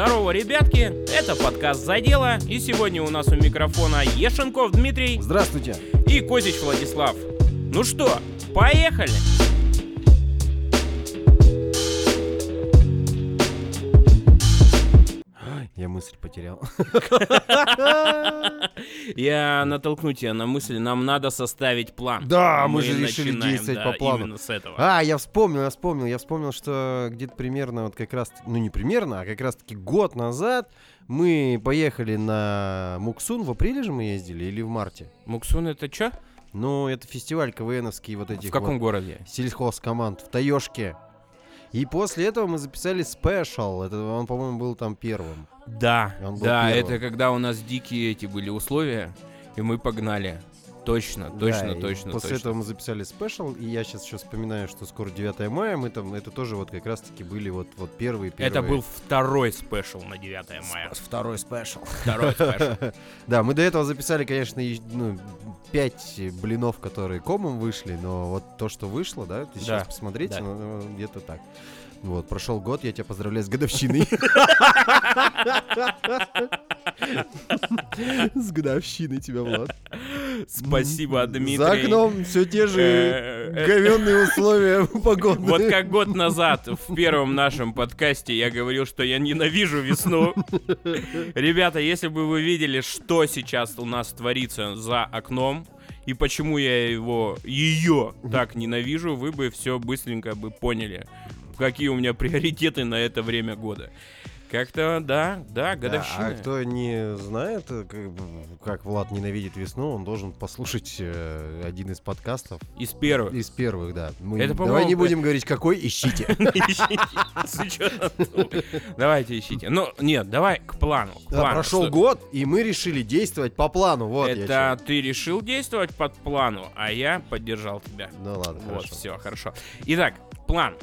Здорово, ребятки! Это подкаст «За дело», и сегодня у нас у микрофона Ешенков Дмитрий Здравствуйте. и Козич Владислав. Ну что, поехали! Я мысль потерял. Я натолкну тебя на мысль, нам надо составить план. Да, мы же решили начинаем, действовать да, по плану. именно с этого. А, я вспомнил, я вспомнил, я вспомнил, что где-то примерно вот как раз, ну не примерно, а как раз таки год назад мы поехали на Муксун. В апреле же мы ездили или в марте? Муксун это что? Ну, это фестиваль КВНовский вот этих В каком вот городе? сельхозкоманд в Таежке. И после этого мы записали special. Это он, по-моему, был там первым. Да, Он был да, первым. это когда у нас дикие эти были условия, и мы погнали. Точно, точно, Да, точно, После точно. этого мы записали special, и я сейчас еще вспоминаю, что скоро 9 мая, мы там, это тоже вот как раз-таки были вот, вот первые, первые. Это был второй special на 9 мая. второй special. Второй special. Да, мы до этого записали, конечно, ну, 5 блинов, которые комом вышли, но вот то, что вышло, да, ты сейчас посмотрите, ну, ну, где-то так. Вот, прошел год, я тебя поздравляю с годовщиной. С годовщиной тебя, Влад. Спасибо, Дмитрий. За окном все те же Э, э, говенные условия погоды. Вот как год назад в первом нашем подкасте я говорил, что я ненавижу весну. Ребята, если бы вы видели, что сейчас у нас творится за окном, и почему я его, ее так ненавижу, вы бы все быстренько бы поняли, какие у меня приоритеты на это время года. Как-то, да, да, Да, годовщина. а кто не знает, э, как, как Влад ненавидит весну, он должен послушать э, один из подкастов Из первых. из первых, да. Мы, Это, давай не будем говорить, какой, ищите. Давайте ищите. Ну, нет, давай к плану. Да. Прошел год, и мы решили действовать по плану. Вот Это ты решил действовать под плану, а я поддержал тебя. Ну ладно, Вот, все, хорошо. Итак, план.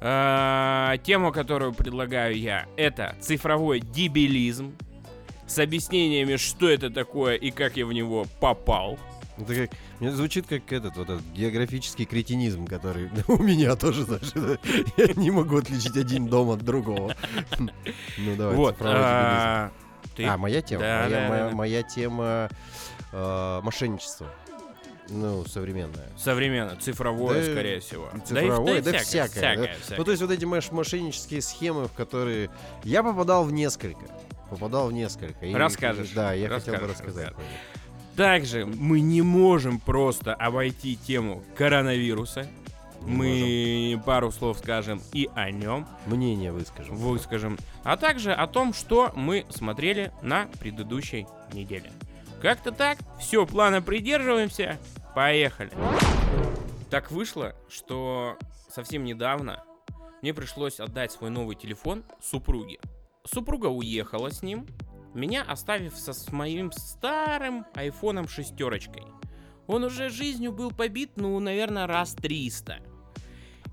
Э, Тему, которую предлагаю я, это цифровой дебилизм с объяснениями, что это такое и как я в него попал. Это как, мне звучит как этот вот этот географический кретинизм, который у меня тоже, знаешь, я не могу отличить один дом от другого. Ну давай, вот. цифровой дебилизм. а, А, моя тема. Моя, тема э, мошенничество. Ну, современное. Современно, цифровое, Да, скорее всего. Цифровое, да, всякое, всякое. всякое, да. всякое. Ну, то есть вот эти мош- мошеннические схемы, в которые я попадал в несколько. Попадал в несколько. И- Расскажешь, Да, я хотел бы расскажешь, рассказать. расскажешь. Также мы не можем просто обойти тему коронавируса. Не мы пару слов скажем и о нем, Мнение выскажем. выскажем, а также о том, что мы смотрели на предыдущей неделе. Как-то так, все, плана придерживаемся, поехали. Так вышло, что совсем недавно мне пришлось отдать свой новый телефон супруге. Супруга уехала с ним, меня оставив со с моим старым айфоном шестерочкой. Он уже жизнью был побит, ну, наверное, раз 300.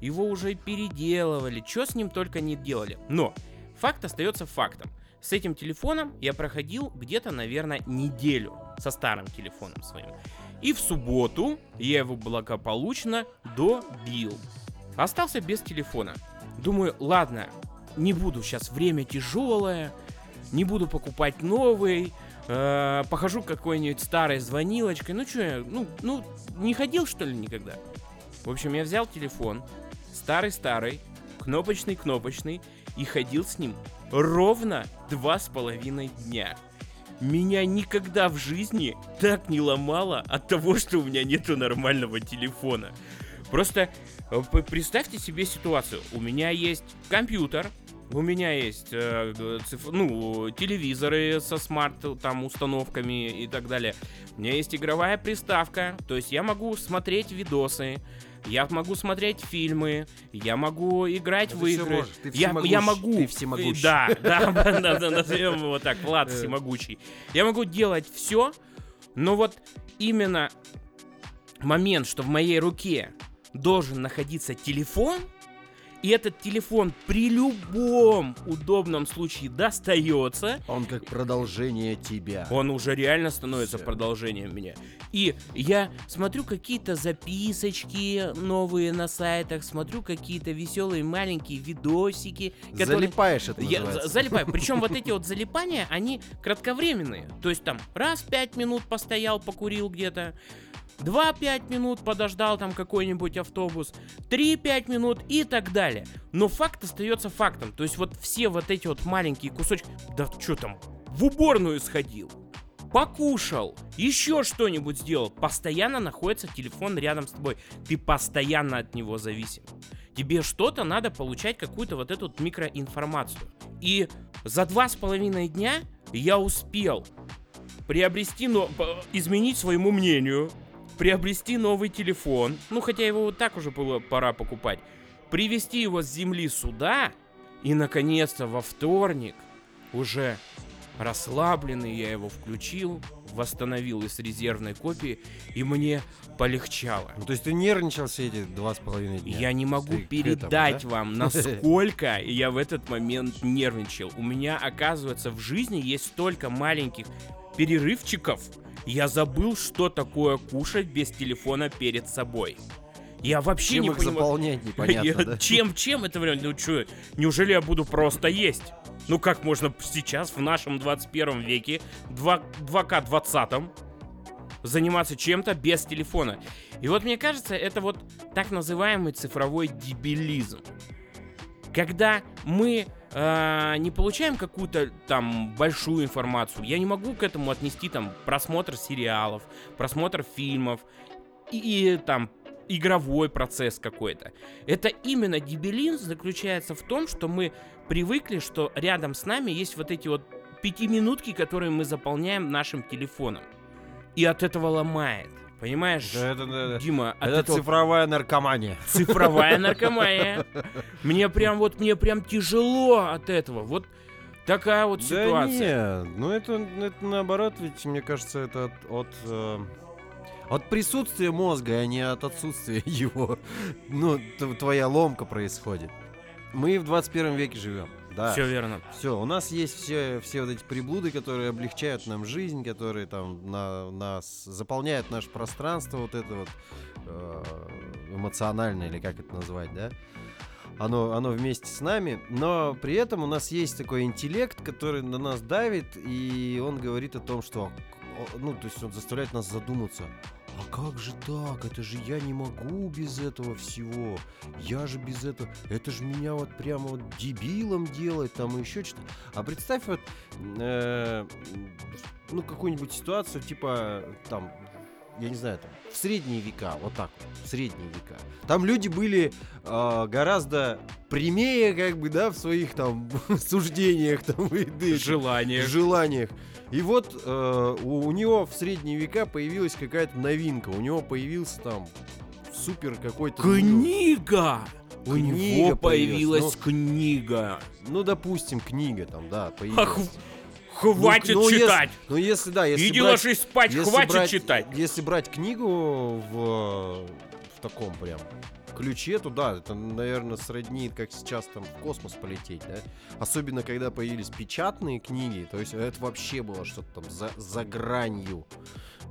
Его уже переделывали, что с ним только не делали. Но факт остается фактом. С этим телефоном я проходил где-то, наверное, неделю со старым телефоном своим. И в субботу я его благополучно добил. Остался без телефона. Думаю, ладно, не буду сейчас время тяжелое, не буду покупать новый, э, похожу какой-нибудь старой звонилочкой. Ну что я, ну, ну, не ходил что ли никогда? В общем, я взял телефон, старый-старый, кнопочный-кнопочный, и ходил с ним ровно два с половиной дня. Меня никогда в жизни так не ломало от того, что у меня нету нормального телефона. Просто э, представьте себе ситуацию. У меня есть компьютер, у меня есть э, циф- ну, телевизоры со смарт там установками и так далее. У меня есть игровая приставка, то есть я могу смотреть видосы, я могу смотреть фильмы, я могу играть Ну, в игры. ты я, всемогущ, я могу. ты всемогущ. Да, да, да, да, назовем его так, Влад Э. всемогущий. Я могу делать все, но вот именно момент, что в моей руке должен находиться телефон, И этот телефон при любом удобном случае достается. Он как продолжение тебя. Он уже реально становится Всё. продолжением меня. И я смотрю какие-то записочки новые на сайтах, смотрю какие-то веселые маленькие видосики, которые... Залипаешь это Я называется. залипаю. Причем вот эти вот залипания, они кратковременные. То есть там раз пять минут постоял, покурил где-то, два пять минут подождал там какой-нибудь автобус, три пять минут и так далее. Но факт остается фактом. То есть вот все вот эти вот маленькие кусочки... Да что там, в уборную сходил, покушал, еще что-нибудь сделал. Постоянно находится телефон рядом с тобой. Ты постоянно от него зависим. Тебе что-то надо получать, какую-то вот эту вот микроинформацию. И за два с половиной дня я успел приобрести, но п- изменить своему мнению, приобрести новый телефон, ну хотя его вот так уже было пора покупать, привезти его с земли сюда, и наконец-то во вторник уже расслабленный я его включил, восстановил из резервной копии, и мне полегчало. Ну, то есть ты нервничал все эти два с половиной дня? Я не могу Ты к этому, передать да? вам, насколько я в этот момент нервничал. У меня, оказывается, в жизни есть столько маленьких перерывчиков. Я забыл, что такое кушать без телефона перед собой. Я вообще Чем не их понимаю. заполнять, непонятно, Я- да? Чем, чем это время? Ну что, неужели я буду просто есть? Ну как можно сейчас, в нашем 21 веке, 2, 2К20, заниматься чем-то без телефона? И вот мне кажется, это вот так называемый цифровой дебилизм. Когда мы э, не получаем какую-то там большую информацию, я не могу к этому отнести там просмотр сериалов, просмотр фильмов и, и там игровой процесс какой-то. Это именно дебилизм заключается в том, что мы привыкли, что рядом с нами есть вот эти вот пятиминутки, которые мы заполняем нашим телефоном. И от этого ломает. Понимаешь, Да, это, да. Дима, от Это этого цифровая наркомания. цифровая наркомания. Мне прям вот, мне прям тяжело от этого. Вот такая вот Да ситуация. нет, ну это, это наоборот, ведь мне кажется, это от, от, э, от присутствия мозга, а не от отсутствия его. Ну, твоя ломка происходит. Мы в 21 веке живем. Да. Все верно. Все, у нас есть все, все вот эти приблуды, которые облегчают нам жизнь, которые там на, нас заполняют наше пространство, вот это вот э, эмоциональное, или как это назвать, да? Оно, оно вместе с нами, но при этом у нас есть такой интеллект, который на нас давит, и он говорит о том, что, ну, то есть он заставляет нас задуматься, а как же так? Это же я не могу без этого всего. Я же без этого. Это же меня вот прямо вот дебилом делает, там и еще что-то. А представь вот, э, ну, какую-нибудь ситуацию, типа, там, я не знаю, там, в средние века, вот так вот, в средние века. Там люди были э, гораздо прямее, как бы, да, в своих там суждениях, там, и да, Желание. желаниях. И вот э, у, у него в средние века появилась какая-то новинка. У него появился там супер какой-то... ну, Книга! У Книга него появилась, появилась книга. Ну, допустим, книга там, да, Ах, появилась. Хватит ну, если- читать! Ну, если, да, если Иди брать, ложись спать, если хватит брать- читать! Если брать книгу в, в таком прям ключе, то да, это, наверное, сродни, как сейчас там в космос полететь, да? Особенно, когда появились печатные книги, то есть это вообще было что-то там за, за гранью.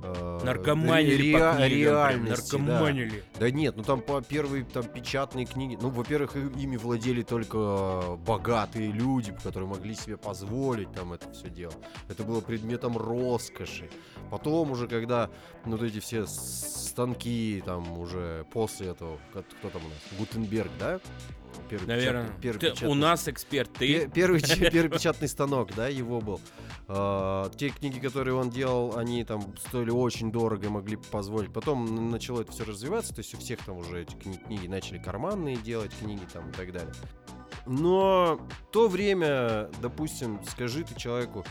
Э, Наркоманили ре- по книгам, реальности, да. наркоманили. Да нет, ну там по первые там печатные книги, ну, во-первых, ими владели только богатые люди, которые могли себе позволить там это все дело. Это было предметом роскоши. Потом уже, когда ну, вот эти все станки там уже после этого, кто там у нас, Гутенберг, да? Первый Наверное. печатный- первый Ты- у печатный нас эксперт, Пе- ты. Первый, первый печатный станок, да, его был. А, те книги, которые он делал, они там стоили очень дорого и могли позволить. Потом начало это все развиваться, то есть у всех там уже эти кни- книги начали карманные делать, книги там и так далее. Но то время, допустим, скажи ты человеку,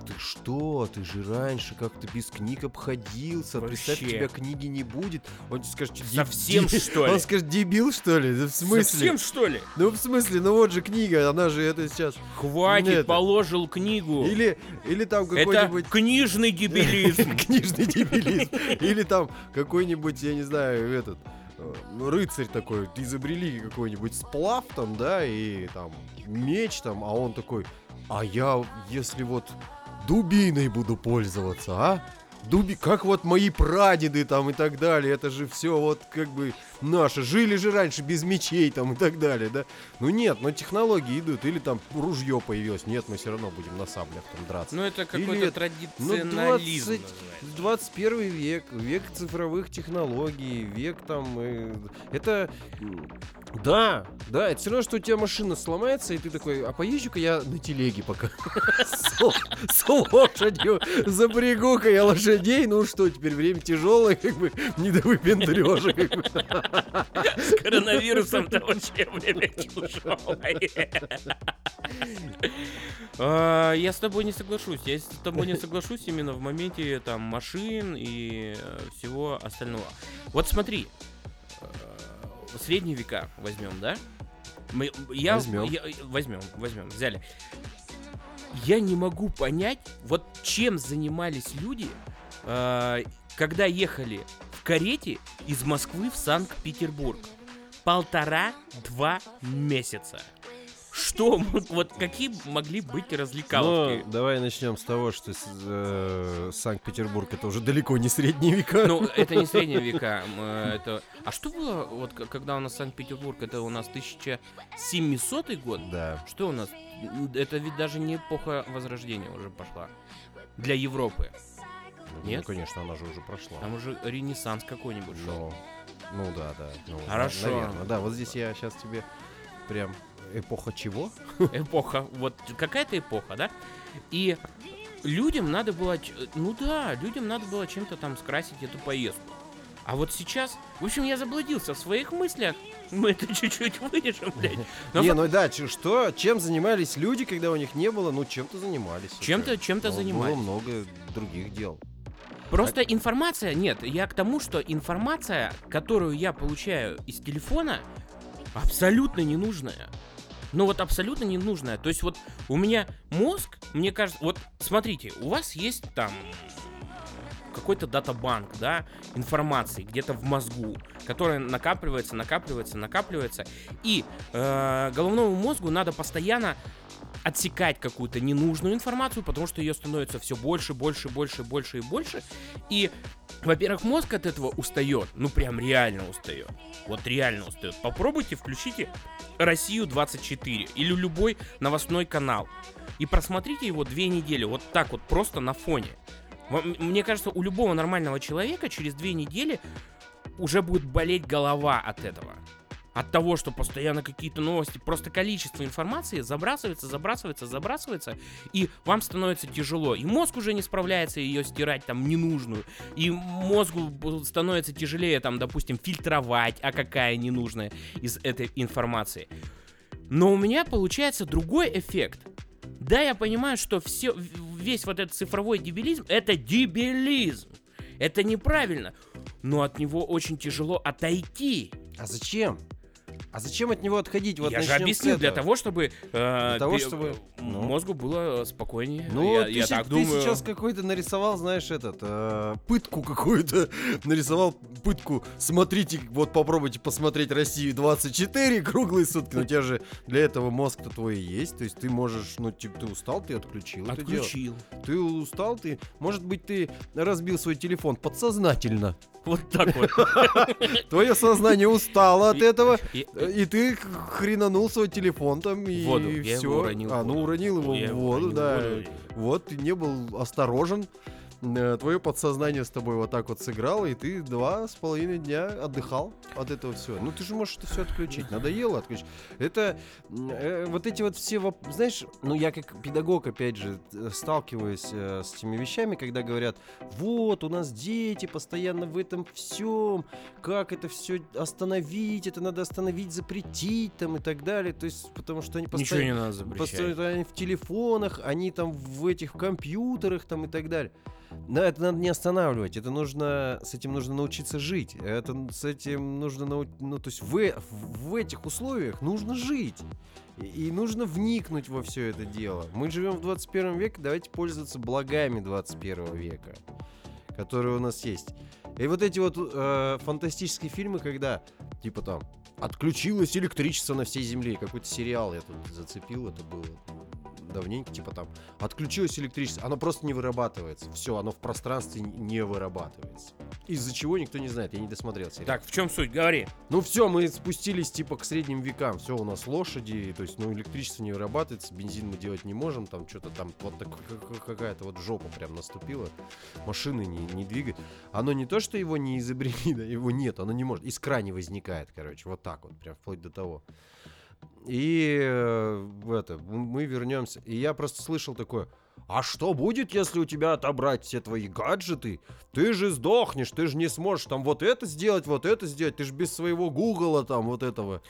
ты что, ты же раньше как-то без книг обходился, представь, Вообще. тебя книги не будет. Он тебе скажет, «Деб- Совсем, деб- что ли? Он скажет, дебил, что ли? Да в смысле? Совсем что ли? Ну, в смысле, ну вот же книга, она же это сейчас... Хватит, Нет. положил книгу. Или, или там Это какой-нибудь... книжный дебилизм. Книжный дебилизм. Или там какой-нибудь, я не знаю, этот... э, рыцарь такой, изобрели какой-нибудь сплав там, да, и там меч там, а он такой, а я, если вот дубиной буду пользоваться, а? Дуби, как вот мои прадеды там и так далее, это же все вот как бы наше, жили же раньше без мечей там и так далее, да? Ну нет, но технологии идут, или там ружье появилось, нет, мы все равно будем на саблях там драться. Ну, это какой-то ну, традиционализм 20 называется. 21 век, век цифровых технологий, век там... э, это... Да, да, это все равно, что у тебя машина сломается, и ты такой, а поезжу-ка я на телеге пока. С лошадью запрягу-ка я лошадей, ну что, теперь время тяжелое, как бы, не до выпендрежа. С коронавирусом-то вообще время тяжелое. А, Я с тобой не соглашусь. Я с тобой не соглашусь именно в моменте там машин и э, всего остального. Вот смотри, средние века возьмем, да? Мы, я, Возьмем. я- возьмем, возьмем, взяли. Я не могу понять, вот чем занимались люди, э, когда ехали в карете из Москвы в Санкт-Петербург. Полтора-два месяца. Что, вот какие могли быть развлекаловки? Ну, давай начнем с того, что э, Санкт-Петербург это уже далеко не средние века. Ну, это не средние века. э, Это... А что было, вот когда у нас Санкт-Петербург, это у нас 1700 год? Да. Что у нас? Это ведь даже не эпоха Возрождения уже пошла. Для Европы. Ну, Нет? конечно, она же уже прошла. Там уже Ренессанс какой-нибудь шел. Ну, ну да, да. ну, Хорошо. наверно. Да, вот здесь я сейчас тебе прям эпоха чего? Эпоха. Вот какая-то эпоха, да? И людям надо было... Ну да, людям надо было чем-то там скрасить эту поездку. А вот сейчас... В общем, я заблудился в своих мыслях. Мы это чуть-чуть вырежем, блядь. Но не, фак- ну да, что, чем занимались люди, когда у них не было? Ну, чем-то занимались. Чем-то- чем-то Но занимались. Было много других дел. Просто информация... Нет, я к тому, что информация, которую я получаю из телефона, абсолютно ненужная. Ну вот абсолютно ненужная. То есть вот у меня мозг, мне кажется... Вот смотрите, у вас есть там какой-то датабанк, да, информации где-то в мозгу, которая накапливается, накапливается, накапливается, и э, головному мозгу надо постоянно отсекать какую-то ненужную информацию, потому что ее становится все больше, больше, больше, больше и больше. И, во-первых, мозг от этого устает, ну прям реально устает. Вот реально устает. Попробуйте, включите Россию 24 или любой новостной канал и просмотрите его две недели, вот так вот просто на фоне. Мне кажется, у любого нормального человека через две недели уже будет болеть голова от этого. От того, что постоянно какие-то новости, просто количество информации забрасывается, забрасывается, забрасывается, и вам становится тяжело. И мозг уже не справляется ее стирать там ненужную. И мозгу становится тяжелее там, допустим, фильтровать, а какая ненужная из этой информации. Но у меня получается другой эффект. Да, я понимаю, что все, весь вот этот цифровой дебилизм это дебилизм. Это неправильно. Но от него очень тяжело отойти. А зачем? А зачем от него отходить? Вот я же объяснил, для того, чтобы, э, того, пе- чтобы, ну. мозгу было спокойнее. Ну, я, ты, я так ты думаю. сейчас какой-то нарисовал, знаешь, этот, э, пытку какую-то, нарисовал пытку, смотрите, вот попробуйте посмотреть Россию 24 круглые сутки, но у тебя же для этого мозг-то твой и есть, то есть ты можешь, ну, типа, ты устал, ты отключил. Отключил. Ты устал, ты, может быть, ты разбил свой телефон подсознательно. Вот так вот. Твое сознание устало от этого, И- и ты хренанул свой телефон там и воду. Я все. его уронил. а, ну уронил его Я в воду, да. воду. Вот, ты не был осторожен. Э, Твое подсознание с тобой вот так вот сыграло, и ты два с половиной дня отдыхал от этого всего. Ну ты же можешь это все отключить. Надоело отключить. Это э, вот эти вот все воп- Знаешь, ну я как педагог, опять же, э, сталкиваюсь э, с этими вещами, когда говорят, вот, у нас дети постоянно в этом всем, как это все остановить, это надо остановить, запретить там и так далее. То есть, потому что они Ничего постоянно... не надо запрещать. Постоянно они в телефонах, они там в этих компьютерах там и так далее. Но это надо не останавливать, это нужно, с этим нужно научиться жить. Это с этим нужно, нау- ну то есть в, в этих условиях нужно жить. И, нужно вникнуть во все это дело. Мы живем в 21 веке, давайте пользоваться благами 21 века, которые у нас есть. И вот эти вот э, фантастические фильмы, когда, типа там, отключилось электричество на всей земле. Какой-то сериал я тут зацепил, это было давненько, типа там, отключилось электричество, оно просто не вырабатывается. Все, оно в пространстве не вырабатывается. Из-за чего никто не знает, я не досмотрел сериал. Так, в чем суть? Говори. Ну все, мы спустились типа к средним векам. Все, у нас лошади, то есть, ну, электричество не вырабатывается, бензин мы делать не можем, там что-то там, вот так, какая-то вот жопа прям наступила. Машины не, не двигают. Оно не то, что его не изобрели, да, его нет, оно не может. Искра не возникает, короче, вот так вот, прям вплоть до того. И э, это, мы вернемся. И я просто слышал такое, а что будет, если у тебя отобрать все твои гаджеты? Ты же сдохнешь, ты же не сможешь там вот это сделать, вот это сделать. Ты же без своего гугла там вот этого.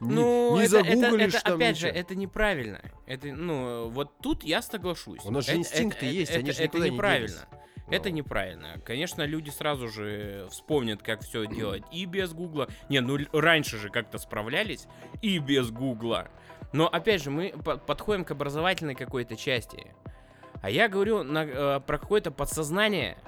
Ну, не, не это, загуглишь это, это, там опять ничего. же, это неправильно. Это, ну, вот тут я соглашусь. У нас же инстинкты это, есть, это, они же это неправильно. Не это неправильно. Конечно, люди сразу же вспомнят, как все делать и без Гугла. Не, ну раньше же как-то справлялись и без Гугла. Но опять же, мы подходим к образовательной какой-то части. А я говорю на, э, про какое-то подсознание,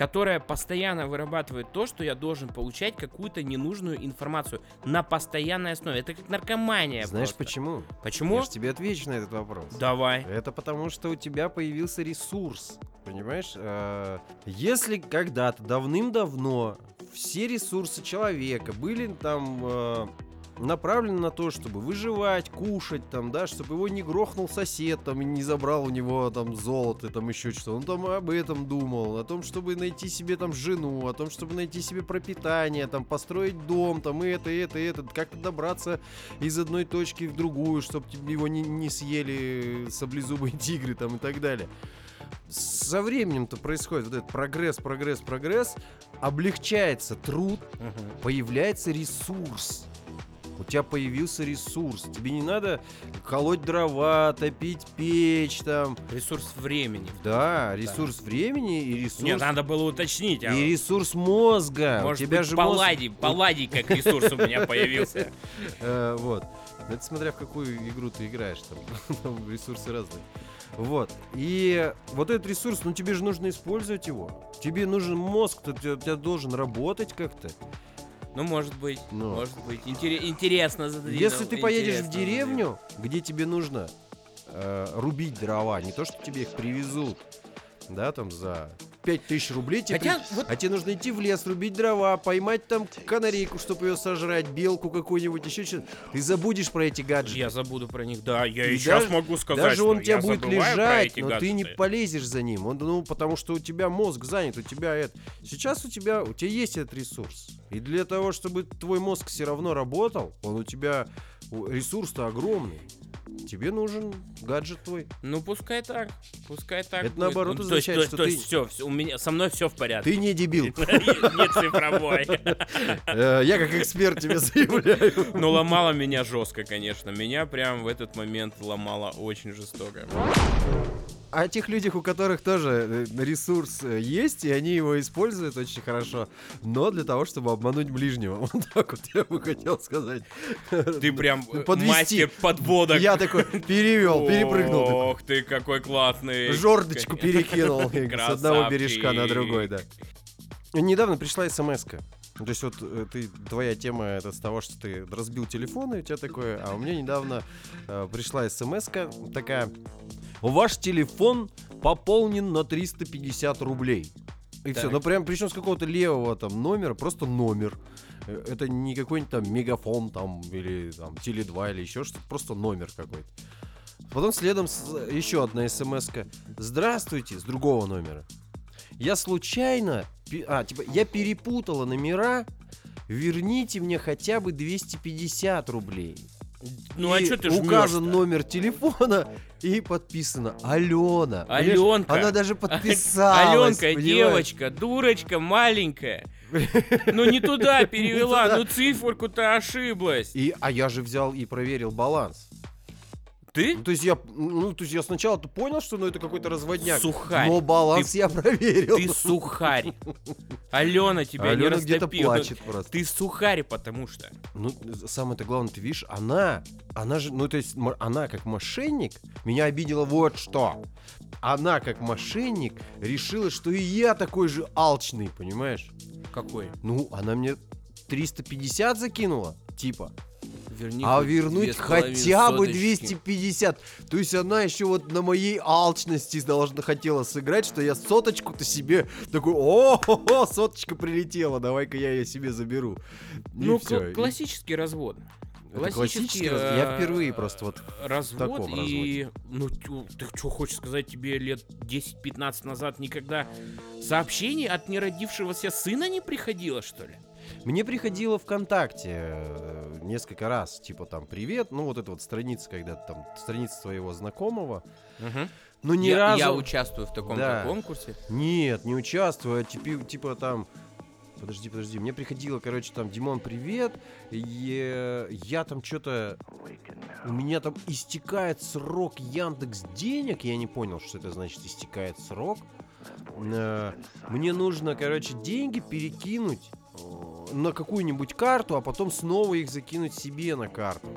которое постоянно вырабатывает то, что я должен получать какую-то ненужную информацию на постоянной основе. Это как наркомания. Знаешь просто. почему? Почему? Я же тебе отвечу на этот вопрос. Давай. Это потому, что у тебя появился ресурс. Понимаешь? Э, если когда-то давным-давно все ресурсы человека были там направлены на то, чтобы выживать, кушать, там, да, чтобы его не грохнул сосед, там, и не забрал у него там золото, там еще что-то. Он там об этом думал, о том, чтобы найти себе там жену, о том, чтобы найти себе пропитание, там, построить дом, там, и это, и это, и это, как-то добраться из одной точки в другую, чтобы его не, не съели саблезубые тигры, там, и так далее. Со временем-то происходит вот этот прогресс, прогресс, прогресс, облегчается труд, появляется ресурс. У тебя появился ресурс. Тебе не надо колоть дрова, топить печь там. Ресурс времени. Да, ресурс да. времени и ресурс... Нет, надо было уточнить. А... И ресурс мозга. Может у тебя быть, же палладий, мозг... палладий как ресурс у меня появился. Э, вот. Это смотря в какую игру ты играешь. Там ресурсы разные. Вот. И вот этот ресурс, ну тебе же нужно использовать его. Тебе нужен мозг, у тебя должен работать как-то. Ну, может быть, ну. может быть. Интерес, интересно задвинул. Если ты поедешь в деревню, задвинул. где тебе нужно э, рубить дрова, не то, что тебе их привезут, да, там за 5000 рублей тебе, Хотя, при... вот... а тебе нужно идти в лес, рубить дрова, поймать там канарейку, чтобы ее сожрать, белку какую-нибудь, еще что-то. Ты забудешь про эти гаджеты. Я забуду про них, да, я и, и сейчас даже, могу сказать, Даже он тебя будет лежать, но гаджеты. ты не полезешь за ним, он, ну, потому что у тебя мозг занят, у тебя это... Сейчас у тебя, у тебя есть этот ресурс. И для того, чтобы твой мозг все равно работал, он у тебя ресурс-то огромный тебе нужен гаджет твой. Ну, пускай так. Пускай так. Это будет. наоборот ну, означает, то что то, ты... есть все, все, у меня, со мной все в порядке. Ты не дебил. Не цифровой. Э, я как эксперт тебе заявляю. Ну, ломало меня жестко, конечно. Меня прям в этот момент ломало очень жестоко о тех людях, у которых тоже э, ресурс э, есть, и они его используют очень хорошо, но для того, чтобы обмануть ближнего. Вот так вот я бы хотел сказать. Ты прям э, подвести подводок. Я такой перевел, перепрыгнул. Ох ты, какой классный. Жордочку перекинул с одного бережка на другой, да. Недавно пришла смс -ка. То есть вот ты, твоя тема это с того, что ты разбил телефон, и у тебя такое, а у меня недавно э, пришла смс такая, ваш телефон пополнен на 350 рублей. И так. все, ну прям причем с какого-то левого там номера, просто номер. Э, это не какой-нибудь там мегафон там или там Теле2 или еще что-то, просто номер какой-то. Потом следом еще одна смс -ка. Здравствуйте, с другого номера. Я случайно, а, типа, я перепутала номера, верните мне хотя бы 250 рублей. Ну а и что ты указан номер телефона и подписано Алена. Аленка. Она даже подписалась. Аленка, понимаешь? девочка, дурочка маленькая. Ну не туда перевела, ну циферку-то ошиблась. И, а я же взял и проверил баланс. Ты? Ну, то есть я, ну, то есть я сначала-то понял, что ну, это какой-то разводняк. Сухарь. Но баланс Ты- я проверил. Ты сухарь. Алена тебя не Алена где-то растопила. плачет просто. Ты сухарь, потому что. Ну, самое-то главное, ты видишь, она, она же, ну, то есть, она как мошенник, меня обидела вот что. Она как мошенник решила, что и я такой же алчный, понимаешь? Какой? Ну, она мне 350 закинула, типа. Верни а вернуть хотя бы соточки. 250. То есть она еще вот на моей алчности должна хотела сыграть, что я соточку-то себе такой, о, соточка прилетела, давай-ка я ее себе заберу. И Ну, кл- классический развод. это классический раз- Я э, впервые просто вот развод таком и ну тю- ты что хочешь сказать тебе лет 10-15 назад никогда сообщений от неродившегося сына не приходило что ли? Мне приходило ВКонтакте э, несколько раз, типа там привет, ну вот эта вот страница, когда там страница своего знакомого, но ни я, разу... я участвую в таком Да. конкурсе. Нет, не участвую, а типа, типа там... Подожди, подожди, мне приходило, короче, там, Димон, привет, и, я там что-то... У меня там истекает срок Яндекс денег, я не понял, что это значит истекает срок. Э, Мне нужно, короче, деньги перекинуть на какую-нибудь карту, а потом снова их закинуть себе на карту.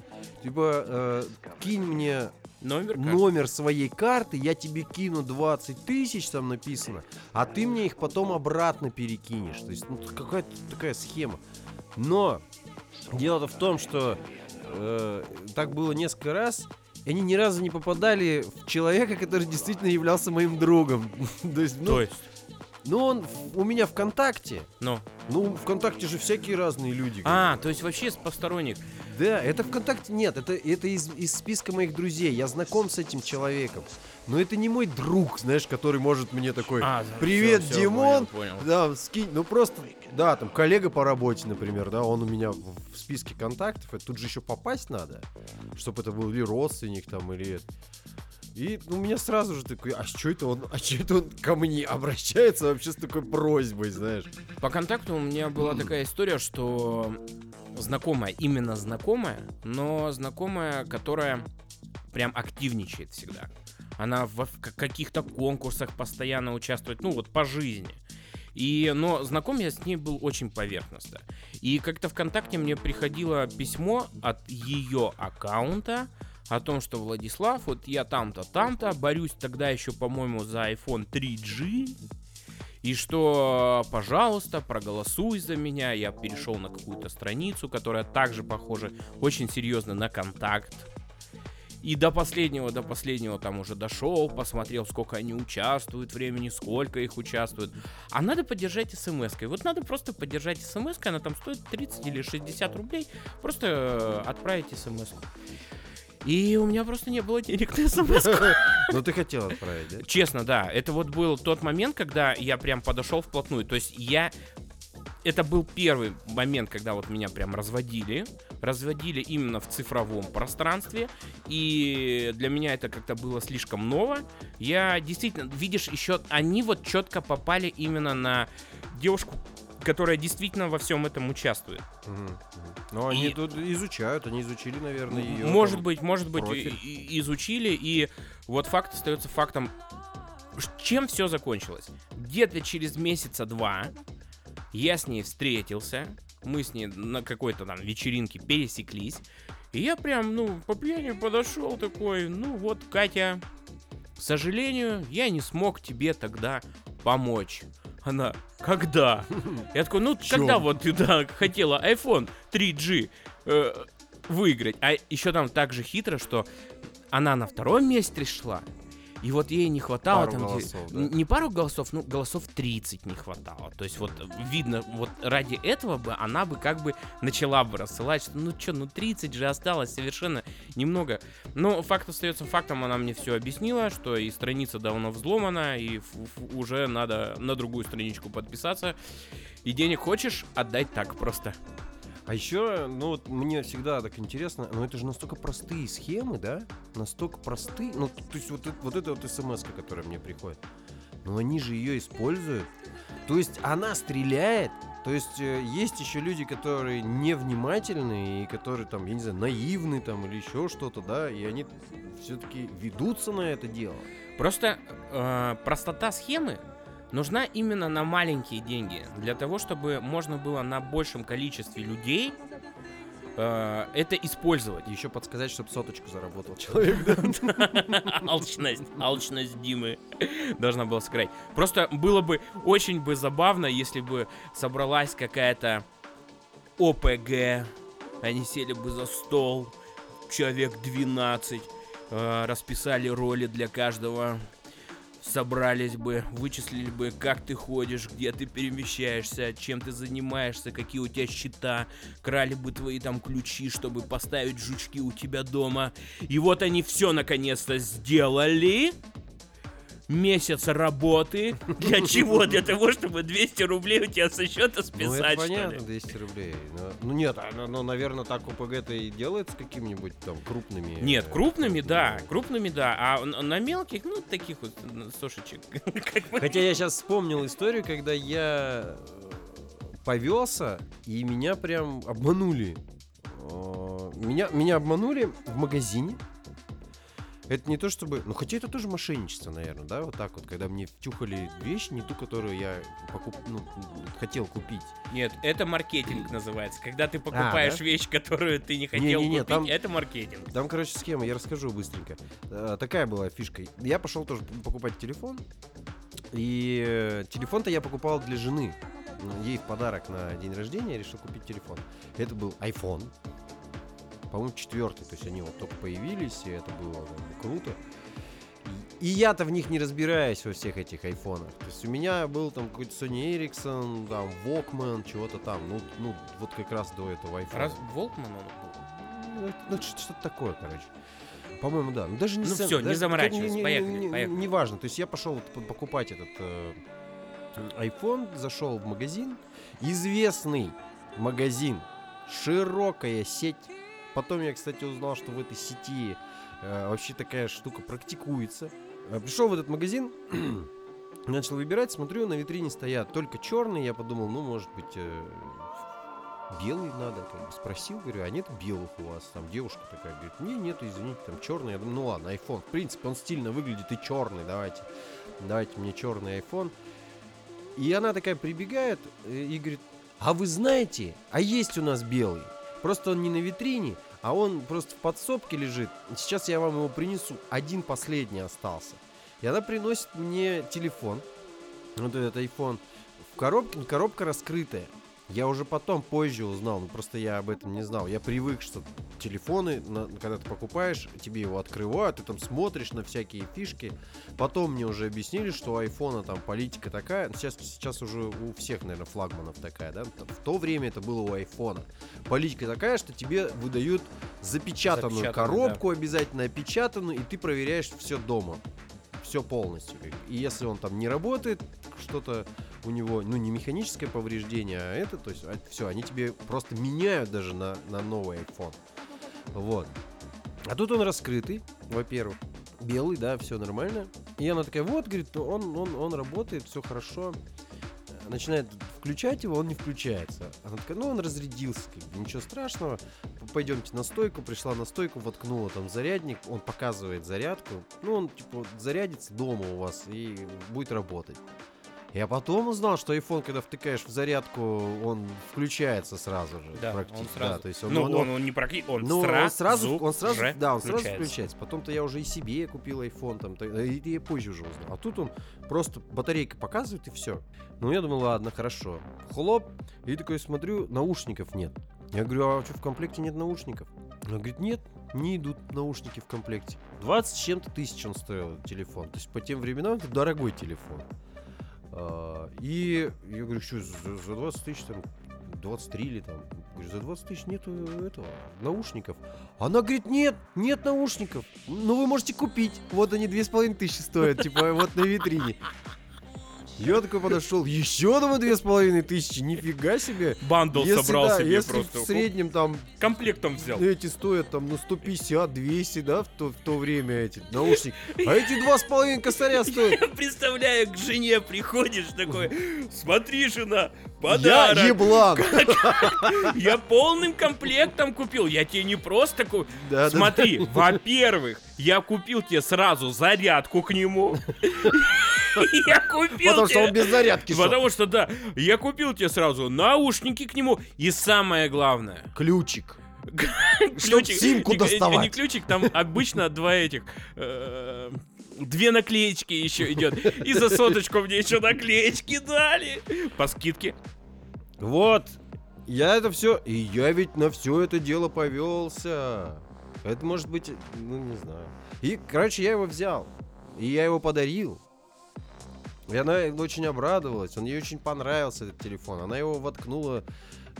Типа, э, кинь мне Номер номер своей карты, я тебе кину 20 тысяч, там написано, а ты мне их потом обратно перекинешь. То есть, ну, какая-то такая схема. Но дело-то в том, что э, так было несколько раз, и они ни разу не попадали в человека, который действительно являлся моим другом. То есть, ну, То есть, ну, он в- у меня ВКонтакте. ну. Ну, ВКонтакте же всякие разные люди. А, то есть вообще с посторонних. Да, это ВКонтакте нет, это, это из, из списка моих друзей. Я знаком с этим человеком. Но это не мой друг, знаешь, который может мне такой. А, Привет, всё, всё, Димон. понял, понял. Да, скинь. Ну просто, да, там коллега по работе, например, да, он у меня в, в списке контактов. И тут же еще попасть надо, чтобы это был или родственник там, или. И ну, у меня сразу же такой, а что это он, а что это он ко мне обращается вообще с такой просьбой, знаешь? По контакту у меня была такая история, что знакомая, именно знакомая, но знакомая, которая прям активничает всегда. Она в каких-то конкурсах постоянно участвует, ну вот по жизни. И, но знаком я с ней был очень поверхностно. И как-то ВКонтакте мне приходило письмо от ее аккаунта о том, что Владислав, вот я там-то, там-то, борюсь тогда еще, по-моему, за iPhone 3G, и что, пожалуйста, проголосуй за меня. Я перешел на какую-то страницу, которая также похожа очень серьезно на контакт. И до последнего, до последнего там уже дошел, посмотрел, сколько они участвуют, времени, сколько их участвует. А надо поддержать смс-кой. Вот надо просто поддержать смс она там стоит 30 или 60 рублей. Просто э, отправить смс -ку. И у меня просто не было денег на смс Ну ты хотел отправить, да? Честно, да. Это вот был тот момент, когда я прям подошел вплотную. То есть я... Это был первый момент, когда вот меня прям разводили. Разводили именно в цифровом пространстве. И для меня это как-то было слишком ново. Я действительно, видишь, еще они вот четко попали именно на девушку, которая действительно во всем этом участвует. Мгм. Ну, они И- тут изучают, они изучили, наверное, ее. Может быть, может быть, профиль. и- и- изучили, и вот факт остается фактом. Чем все закончилось? Где-то через месяца два я с ней встретился, мы с ней на какой-то там вечеринке пересеклись, и я прям, ну, по пьяни подошел такой, ну вот, Катя, к сожалению, я не смог тебе тогда помочь. Она, когда? Я такой, ну, когда вот ты, да, хотела iPhone 3G э, выиграть. А еще там так же хитро, что она на втором месте шла. И вот ей не хватало Пару там... где- голосов, да? н- Не пару голосов, ну, голосов 30 не хватало. То есть вот видно, вот ради этого бы она бы как бы начала бы рассылать, что ну что, ну 30 же осталось совершенно немного. Но факт остается фактом, она мне все объяснила, что и страница давно взломана, и уже надо на другую страничку подписаться. И денег хочешь, отдать так просто. А еще, ну вот мне всегда так интересно, ну это же настолько простые схемы, да? Настолько простые. Ну, то есть вот, вот эта вот смс, которая мне приходит. Но они же ее используют. То есть она стреляет То есть э, есть еще люди, которые невнимательны и которые там, я не знаю, наивны там или еще что-то, да, и они все-таки ведутся на это дело. Просто э, простота схемы нужна именно на маленькие деньги. Для того, чтобы можно было на большем количестве людей э, это использовать. Еще подсказать, чтобы соточку заработал человек. Алчность, алчность Димы должна была сыграть. Просто было бы очень бы забавно, если бы собралась какая-то ОПГ, они сели бы за стол, человек 12, э, расписали роли для каждого, собрались бы, вычислили бы, как ты ходишь, где ты перемещаешься, чем ты занимаешься, какие у тебя счета, крали бы твои там ключи, чтобы поставить жучки у тебя дома. И вот они все наконец-то сделали. Месяц работы. Для чего? Для того, чтобы 200 рублей у тебя со счета Ну, это списать, что понятно, ли? 200 рублей. Но- Ну, нет, а, ну, ну, наверное, так ОПГ-то и делается какими-нибудь там крупными. Нет, э, крупными, крупными. да, крупными, да, а на мелких, ну, таких вот сошечек. Хотя я сейчас вспомнил историю, когда я повелся, и меня прям обманули. Э, Меня, меня обманули в магазине. Это не то чтобы... Ну, хотя это тоже мошенничество, наверное, да? Вот так вот, когда мне втюхали вещь, не ту, которую я покуп... ну, хотел купить. Нет, это маркетинг называется. Когда ты покупаешь А, да? вещь, которую ты не хотел Не-не-не, купить, там- это маркетинг. Там, короче, схема, я расскажу быстренько. Э, Такая была фишка. Я пошел тоже покупать телефон. И телефон-то я покупал для жены. Ей в подарок на день рождения я решил купить телефон. Это был iPhone. По-моему, четвертый. То есть они вот только появились, и это было как бы, круто. И я-то в них не разбираюсь во всех этих айфонах. То есть у меня был там какой-то Sony Ericsson, там Walkman, чего-то там. Ну, ну, вот как раз до этого iPhone. Раз Волкман он был. Ну, это- ну, что- что-то такое, короче. По-моему, да. Ну, даже не Ну всё, не даже- заморачивайся, не- не- поехали, не- поехали. Неважно. То есть я пошел вот по- покупать этот э, iPhone, зашел в магазин. Известный магазин. Широкая сеть. Потом я, кстати, узнал, что в этой сети э, вообще такая штука практикуется. Э, Пришел в этот магазин, начал выбирать, смотрю, на витрине стоят только черные. Я подумал, ну, может быть, э, белый надо. Как бы спросил, говорю, а нет белых у вас? Там девушка такая говорит, не, нету, извините, там черный. Я думаю, ну ладно, iPhone. В принципе, он стильно выглядит и черный, давайте. Давайте мне черный iPhone. И она такая прибегает э, и говорит, а вы знаете, а есть у нас белый. Просто он не на витрине, а он просто в подсобке лежит. Сейчас я вам его принесу. Один последний остался. И она приносит мне телефон. Вот этот iPhone. В коробке, коробка раскрытая. Я уже потом, позже узнал, ну просто я об этом не знал. Я привык, что телефоны, на- когда ты покупаешь, тебе его открывают, ты там смотришь на всякие фишки. Потом мне уже объяснили, что у айфона там политика такая. Ну, Сейчас, сейчас уже у всех, наверное, флагманов такая, да? В то время это было у айфона. Политика такая, что тебе выдают запечатанную Запечатанную, коробку, обязательно опечатанную, и ты проверяешь все дома. Все полностью. И если он там не работает, что-то у него, ну, не механическое повреждение, а это, то есть, все, они тебе просто меняют даже на, на новый iPhone. Вот. А тут он раскрытый, во-первых. Белый, да, все нормально. И она такая, вот, говорит, он, он, он работает, все хорошо. Начинает включать его, он не включается. Она такая, ну, он разрядился, как бы, ничего страшного. Пойдемте на стойку. Пришла на стойку, воткнула там зарядник. Он показывает зарядку. Ну, он, типа, зарядится дома у вас и будет работать. Я потом узнал, что iPhone, когда втыкаешь в зарядку, он включается сразу же. Да, практи- он сразу. Да, то есть он, ну, он- он, он не прокли... он, ну, сразу, он сразу, он сразу, же да, он сразу включается. Потом-то я уже и себе купил iPhone, там, и, и я позже уже узнал. А тут он просто батарейка показывает и все. Ну, я думаю, ладно, хорошо. Хлоп, и такой смотрю, наушников нет. Я говорю, а что, в комплекте нет наушников? Она говорит, нет, не идут наушники в комплекте. 20 с чем-то тысяч он стоил, телефон. То есть по тем временам это дорогой телефон. А, И я говорю, что за, за 20 тысяч там 23 или там. Говорю, за 20 тысяч нету этого, наушников. Она говорит, нет, нет наушников. Ну вы можете купить. Вот они две с половиной тысячи стоят, типа вот на витрине. Я такой подошел, еще думаю, две с половиной тысячи, нифига себе. Бандл Если, собрал да, себе если просто. в среднем там Комплектом взял. эти стоят там, ну, 150, 200, да, в то, в то время эти наушники. А эти два с половиной косаря стоят. Представляю, к жене приходишь такой, смотри, жена, Я подарок. еблан. Я полным комплектом купил. Я тебе не просто Смотри, во-первых, я купил тебе сразу зарядку к нему. Я купил Потому что он без зарядки шел. Потому что, да, я купил тебе сразу наушники к нему. И самое главное, Ключик. Чтоб симку не- не- доставать. Не ключик, там обычно два этих... э, Две наклеечки еще идет. И за соточку мне еще наклеечки дали. По скидке. Вот. Я это все. И я ведь на все это дело повелся. Это может быть, ну не знаю. И, короче, я его взял. И я его подарил. И она очень обрадовалась. Он ей очень понравился этот телефон. Она его воткнула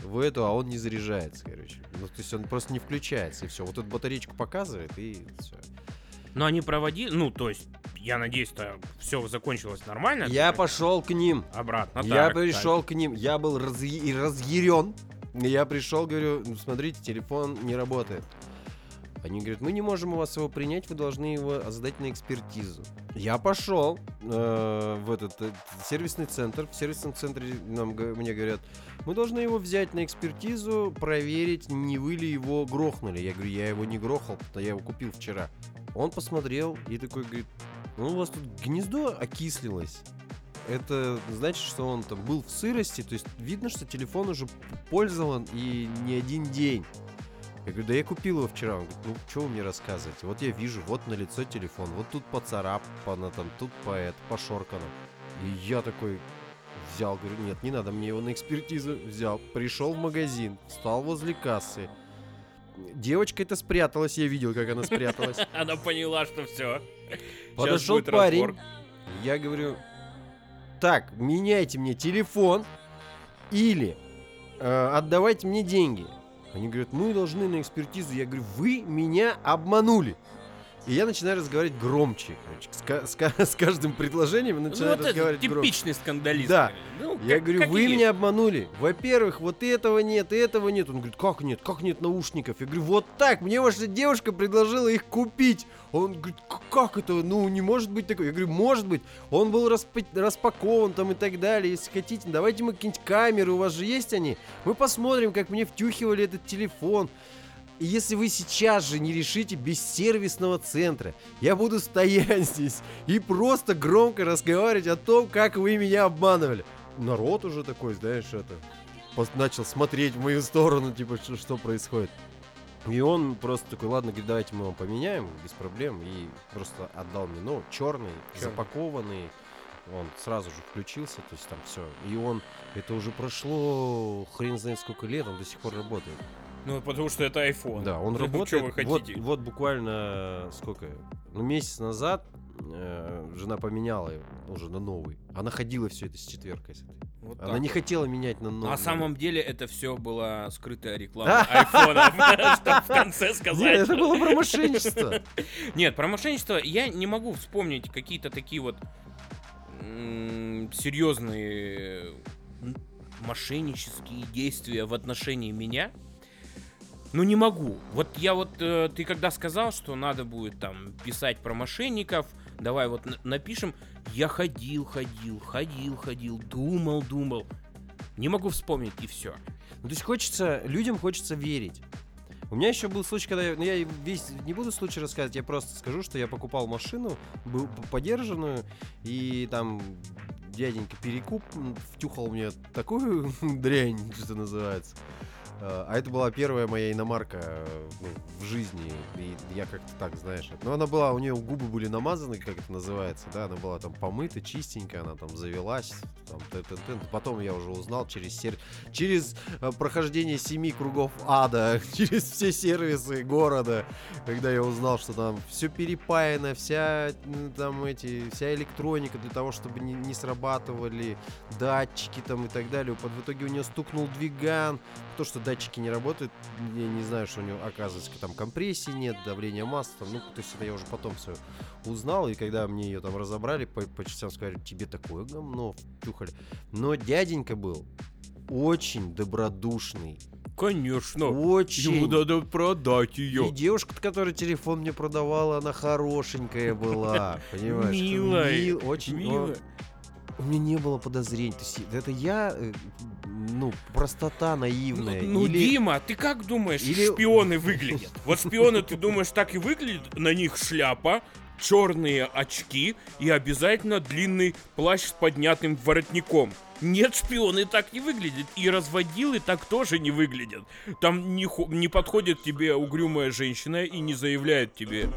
в эту, а он не заряжается, короче. Ну, то есть он просто не включается, и все. Вот эту батарейку показывает, и все. Но они проводили, ну, то есть, я надеюсь, то все закончилось нормально. Я Так, пошел к ним. Обратно. Я так, пришел к ним, я был разъ- разъярен. Я пришел, говорю, «Ну, смотрите, телефон не работает. Они говорят, мы не можем у вас его принять, вы должны его сдать на экспертизу. Я пошел э, в этот э, сервисный центр. В сервисном центре нам, мне говорят, мы должны его взять на экспертизу, проверить, не вы ли его грохнули. Я говорю, я его не грохал, я его купил вчера. Он посмотрел и такой говорит, ну у вас тут гнездо окислилось. Это значит, что он там был в сырости, то есть видно, что телефон уже пользован и не один день. Я говорю, да я купил его вчера. Он говорит, ну что вы мне рассказываете? Вот я вижу, вот на лицо телефон, вот тут поцарапано, там, тут по это, пошоркано. И я такой взял, говорю, нет, не надо мне его на экспертизу. Взял, пришел в магазин, встал возле кассы. Девочка это спряталась, я видел, как она спряталась. Она поняла, что все. Подошел парень. Я говорю, так, меняйте мне телефон или э, отдавайте мне деньги. Они говорят, мы должны на экспертизу. Я говорю, вы меня обманули. И я начинаю разговаривать громче. короче. С, с с каждым предложением я Ну, начинаю вот это разговаривать громче. типичный скандалист. Да. Ну, Я как- говорю, как вы есть. меня обманули. Во-первых, вот этого нет, и этого нет. Он говорит, как нет, как нет наушников? Я говорю, вот так, мне ваша девушка предложила их купить. Он говорит, «К- как это? Ну, не может быть такое. Я говорю, может быть. Он был распа- распакован там и так далее. Если хотите, давайте мы какие-нибудь камеры, у вас же есть они? Мы посмотрим, как мне втюхивали этот телефон. И если вы сейчас же не решите без сервисного центра, я буду стоять здесь и просто громко разговаривать о том, как вы меня обманывали. Народ уже такой, знаешь, это начал смотреть в мою сторону, типа, что, что происходит. И он просто такой, ладно, говорит, давайте мы вам поменяем, без проблем. И просто отдал мне, ну, черный, Чёрный. запакованный. Он сразу же включился, то есть там все. И он, это уже прошло хрен знает сколько лет, он до сих пор работает. Ну, потому что это iPhone. Да, он Ну, работает. Что вы вот, хотите? вот буквально сколько? Ну, месяц назад э, жена поменяла его уже на новый. Она ходила все это с четверкой. с этой. Вот Она не вот. хотела менять на новый. На самом деле это все была скрытая реклама айфона, чтобы в конце сказать. это было про мошенничество. Нет, про мошенничество я не могу вспомнить какие-то такие вот серьезные мошеннические действия в отношении меня. Ну не могу. Вот я вот, э, ты когда сказал, что надо будет там писать про мошенников, давай вот н- напишем. Я ходил, ходил, ходил, ходил, думал, думал. Не могу вспомнить и все. Ну, то есть хочется, людям хочется верить. У меня еще был случай, когда я, ну, я весь не буду случай рассказывать, я просто скажу, что я покупал машину, был подержанную, и там дяденька перекуп втюхал мне такую дрянь, что называется. А а это была первая моя иномарка э, ну, в жизни, и я как-то так, знаешь, ну она была, у нее губы были намазаны, как это называется, да, она была там помыта, чистенькая, она там завелась, там, т-т-т. потом я уже узнал через сер... через э, прохождение семи кругов ада, через все сервисы города, когда я узнал, что там все перепаяно, вся там эти, вся электроника для того, чтобы не, не срабатывали датчики там и так далее. Под- В итоге у нее стукнул двиган, то, что датчики не работают, я не знаю, что у него, оказывается, там компрессии нет, давления масла, там, ну, то есть это я уже потом все узнал, и когда мне ее там разобрали, по, по частям сказали, тебе такое говно втюхали. Но дяденька был очень добродушный, Конечно. очень... Ему надо продать И ее. девушка, которая телефон мне продавала, она хорошенькая была, понимаешь? Милая, Мил- очень... Мило. У меня не было подозрений. То есть это я, э, ну, простота наивная. Ну, Или- Дима, ты как думаешь, или- шпионы выглядят? Вот шпионы, ты думаешь, так и выглядят? На них шляпа, черные очки и обязательно длинный плащ с поднятым воротником. Нет, шпионы так не выглядят. И разводилы так тоже не выглядят. Там не, не подходит тебе угрюмая женщина и не заявляет тебе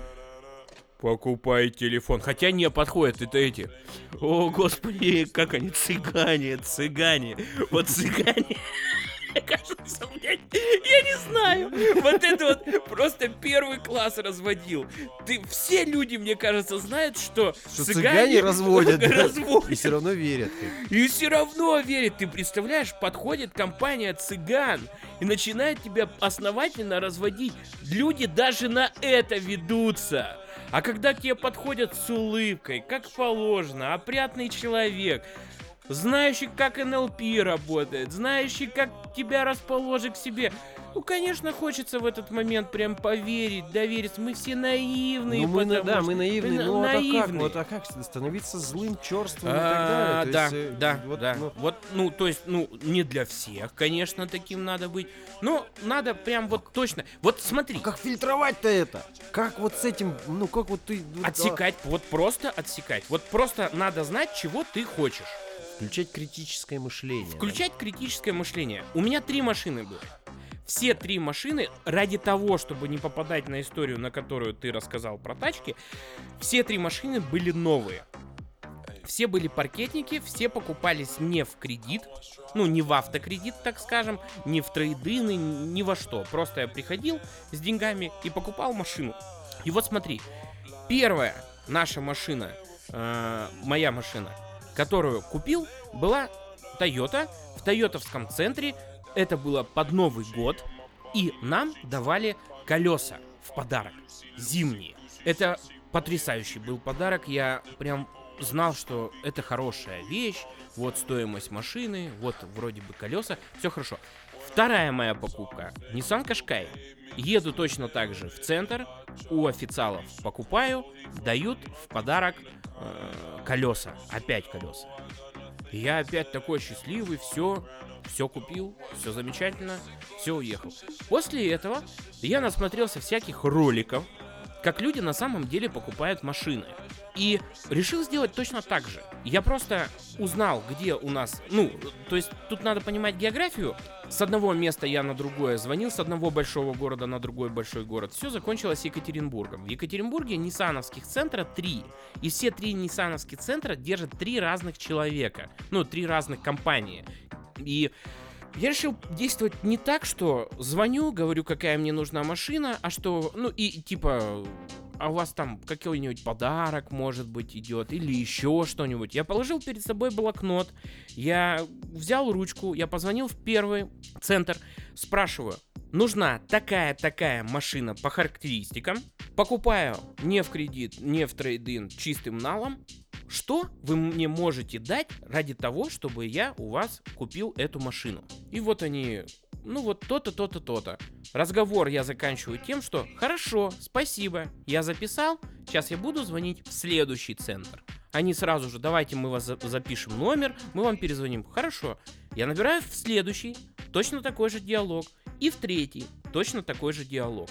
Покупай телефон. Хотя не подходят это эти. О, господи, как они цыгане, цыгане. Вот цыгане. Кажется, блядь, я не знаю. Вот это вот просто первый класс разводил. Ты, все люди, мне кажется, знают, что, Что цыгане разводят, да, разводят. И все равно верят. И все равно верит. Ты представляешь, подходит компания цыган и начинает тебя основательно разводить. Люди даже на это ведутся. А когда к тебе подходят с улыбкой, как положено, опрятный человек, знающий, как НЛП работает, знающий, как тебя расположить к себе. Ну, конечно, хочется в этот момент прям поверить, довериться. Мы все наивные, Ну, мы, на- да, мы наивные, на- ну, а как, наивные. вот, а как становиться злым, черствым и так А, далее? Да, есть, э, да, вот, да. ну, Вот, ну, то есть, ну, не для всех, конечно, таким надо быть. Но надо прям вот точно. Вот смотри, Как фильтровать-то это? Как вот с этим, ну как вот ты... вот, а, отсекать, вот просто отсекать. Вот просто надо знать, чего ты хочешь. Включать критическое мышление. да? Включать критическое мышление. У меня три машины было. Все три машины, ради того, чтобы не попадать на историю, на которую ты рассказал про тачки, все три машины были новые. Все были паркетники, все покупались не в кредит, ну, не в автокредит, так скажем, не в трейдины, ни во что. Просто я приходил с деньгами и покупал машину. И вот смотри, первая наша машина, э, моя машина, которую купил, была Toyota в Тойотовском центре. Это было под Новый год. И нам давали колеса в подарок. Зимние. Это потрясающий был подарок. Я прям знал, что это хорошая вещь. Вот стоимость машины, вот вроде бы колеса. Все хорошо. Вторая моя покупка. Nissan Qashqai. Еду точно так же в центр, у официалов покупаю, дают в подарок колеса. Опять колеса. И я опять такой счастливый, все, все купил, все замечательно, все уехал. После этого я насмотрелся всяких роликов, как люди на самом деле покупают машины. И решил сделать точно так же. Я просто узнал, где у нас... Ну, то есть тут надо понимать географию. С одного места я на другое звонил, с одного большого города на другой большой город. Все закончилось Екатеринбургом. В Екатеринбурге ниссановских центра три. И все три ниссановских центра держат три разных человека. Ну, три разных компании. И я решил действовать не так, что звоню, говорю, какая мне нужна машина, а что, ну и типа, а у вас там какой-нибудь подарок, может быть, идет, или еще что-нибудь. Я положил перед собой блокнот, я взял ручку, я позвонил в первый центр, спрашиваю, нужна такая-такая машина по характеристикам, покупаю не в кредит, не в трейдин, чистым налом, что вы мне можете дать ради того, чтобы я у вас купил эту машину? И вот они, ну вот то-то, то-то, то-то. Разговор я заканчиваю тем, что хорошо, спасибо, я записал, сейчас я буду звонить в следующий центр. Они сразу же, давайте мы вас за- запишем номер, мы вам перезвоним. Хорошо. Я набираю в следующий, точно такой же диалог. И в третий, точно такой же диалог.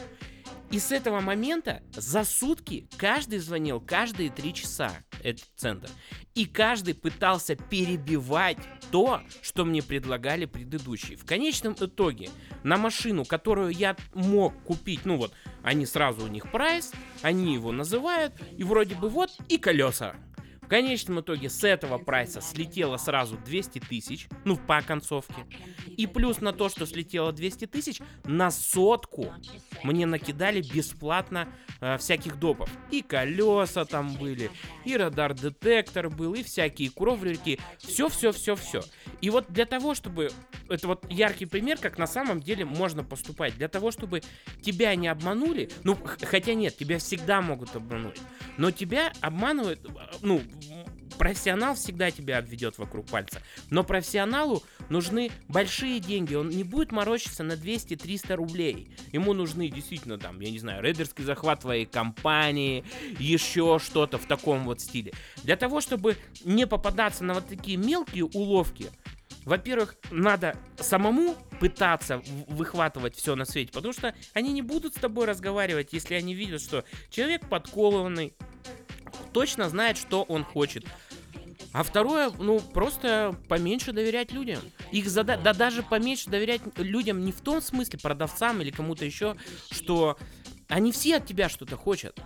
И с этого момента за сутки каждый звонил каждые три часа этот центр. И каждый пытался перебивать то, что мне предлагали предыдущие. В конечном итоге на машину, которую я мог купить, ну вот, они сразу у них прайс, они его называют, и вроде бы вот и колеса. В конечном итоге с этого прайса слетело сразу 200 тысяч, ну, по концовке. И плюс на то, что слетело 200 тысяч, на сотку мне накидали бесплатно э, всяких допов. И колеса там были, и радар-детектор был, и всякие кровлики. Все-все-все-все. И вот для того, чтобы... Это вот яркий пример, как на самом деле можно поступать. Для того, чтобы тебя не обманули, ну, хотя нет, тебя всегда могут обмануть, но тебя обманывают, ну, профессионал всегда тебя обведет вокруг пальца. Но профессионалу нужны большие деньги. Он не будет морочиться на 200-300 рублей. Ему нужны действительно там, я не знаю, рейдерский захват твоей компании, еще что-то в таком вот стиле. Для того, чтобы не попадаться на вот такие мелкие уловки, во-первых, надо самому пытаться выхватывать все на свете, потому что они не будут с тобой разговаривать, если они видят, что человек подколованный, точно знает, что он хочет. А второе, ну, просто поменьше доверять людям. Их зада... Да даже поменьше доверять людям не в том смысле, продавцам или кому-то еще, что они все от тебя что-то хотят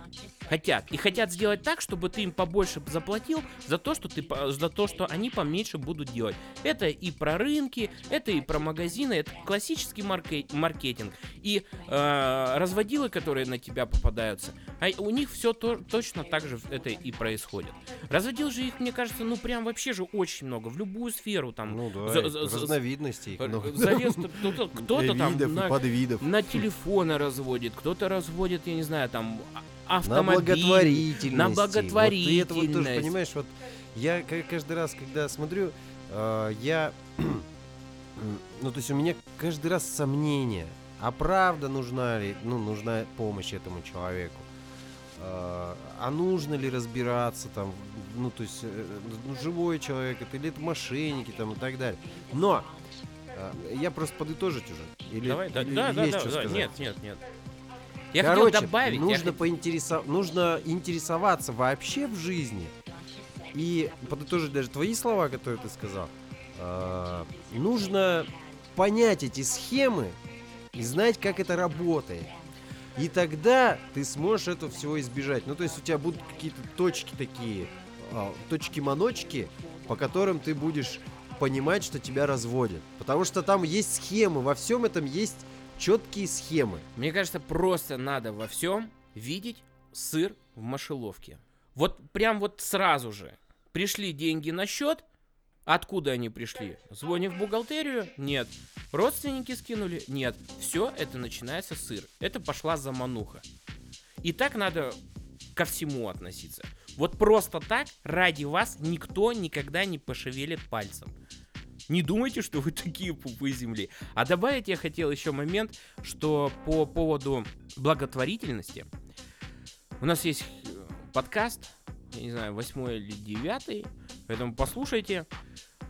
хотят. И хотят сделать так, чтобы ты им побольше заплатил за то, что, ты, за то, что они поменьше будут делать. Это и про рынки, это и про магазины, это классический маркетинг. И э, разводилы, которые на тебя попадаются, а у них все то, точно так же это и происходит. Разводил же их, мне кажется, ну прям вообще же очень много, в любую сферу там. Ну да, за, за, разновидностей. Залез кто-то там на, на телефоны разводит, кто-то разводит, я не знаю, там автомобиль. На благотворительность. На благотворительность. Вот, это вот тоже, понимаешь, вот я каждый раз, когда смотрю, э, я... ну, то есть у меня каждый раз сомнения. А правда нужна ли, ну, нужна помощь этому человеку? Э, а нужно ли разбираться там, ну, то есть, э, ну, живой человек это или это мошенники там и так далее. Но я просто подытожить уже. Или, Давай, да, или да, есть да, что да, сказать? нет, нет, нет. Я Короче, хотел добавить. нужно, я... поинтересов... нужно интересоваться вообще в жизни. И подытожить даже твои слова, которые ты сказал. Э, нужно понять эти схемы и знать, как это работает. И тогда ты сможешь этого всего избежать. Ну, то есть у тебя будут какие-то точки такие, э, точки-маночки, по которым ты будешь понимать, что тебя разводят. Потому что там есть схемы, во всем этом есть четкие схемы. Мне кажется, просто надо во всем видеть сыр в мышеловке. Вот прям вот сразу же. Пришли деньги на счет. Откуда они пришли? Звоним в бухгалтерию? Нет. Родственники скинули? Нет. Все, это начинается сыр. Это пошла замануха. И так надо ко всему относиться. Вот просто так ради вас никто никогда не пошевелит пальцем. Не думайте, что вы такие пупы земли. А добавить я хотел еще момент, что по поводу благотворительности. У нас есть э, подкаст, я не знаю, восьмой или девятый, поэтому послушайте.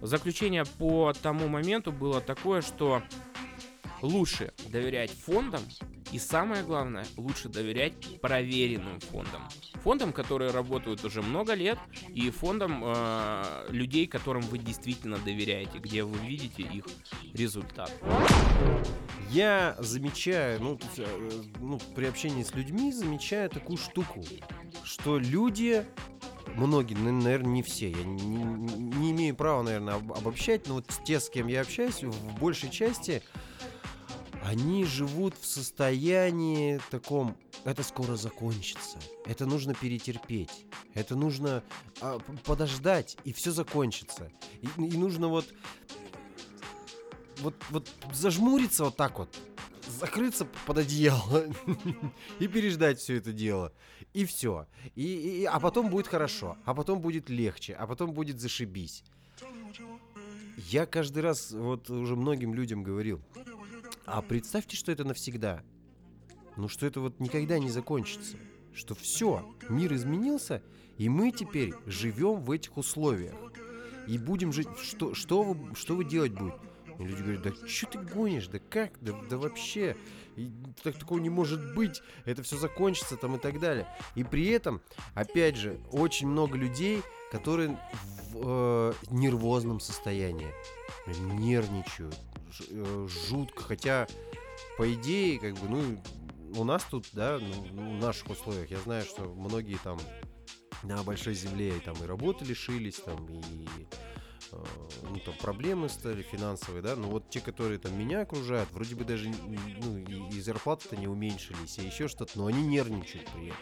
Заключение по тому моменту было такое, что лучше доверять фондам и самое главное, лучше доверять проверенным фондам. Фондам, которые работают уже много лет, и фондам э, людей, которым вы действительно доверяете, где вы видите их результат. Я замечаю, ну, э, ну, при общении с людьми замечаю такую штуку, что люди многие, наверное, не все, я не, не, имею права, наверное, обобщать, но вот те, с кем я общаюсь, в большей части они живут в состоянии таком, это скоро закончится, это нужно перетерпеть, это нужно а, подождать, и все закончится. И, и нужно вот, вот, вот зажмуриться вот так вот, закрыться под одеяло и переждать все это дело. И все. И, и, а потом будет хорошо, а потом будет легче, а потом будет зашибись. Я каждый раз вот уже многим людям говорил, а представьте, что это навсегда. Ну что это вот никогда не закончится. Что все, мир изменился, и мы теперь живем в этих условиях. И будем жить... Что, что, вы, что вы делать будете? И люди говорят, да что ты гонишь, да как, да, да вообще, и так такого не может быть, это все закончится там и так далее. И при этом, опять же, очень много людей, которые в э, нервозном состоянии, нервничают, жутко. Хотя, по идее, как бы, ну, у нас тут, да, ну, в наших условиях, я знаю, что многие там на большой земле и там и работы лишились, там и э, ну, там проблемы стали финансовые, да, но вот те, которые там меня окружают, вроде бы даже ну, и, и зарплаты-то не уменьшились, и еще что-то, но они нервничают при этом.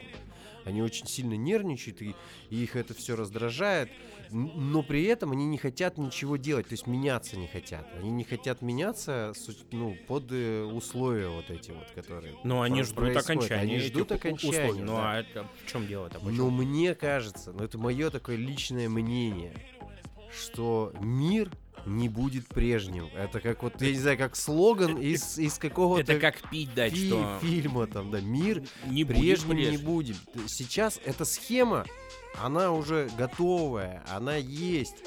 Они очень сильно нервничают, и, и их это все раздражает, но при этом они не хотят ничего делать, то есть меняться не хотят. Они не хотят меняться ну, под э, условия вот эти вот, которые Но они ждут происходят. окончания. Они ждут окончания. Условий. Ну да. а это в чем дело-то? Но мне кажется, ну это мое такое личное мнение, что мир не будет прежним. Это как вот, я не знаю, как слоган из, из какого-то... Это как пить дать, фи- что... Фильма там, да, мир не прежним будет не будет. Сейчас эта схема, она уже готовая, она есть.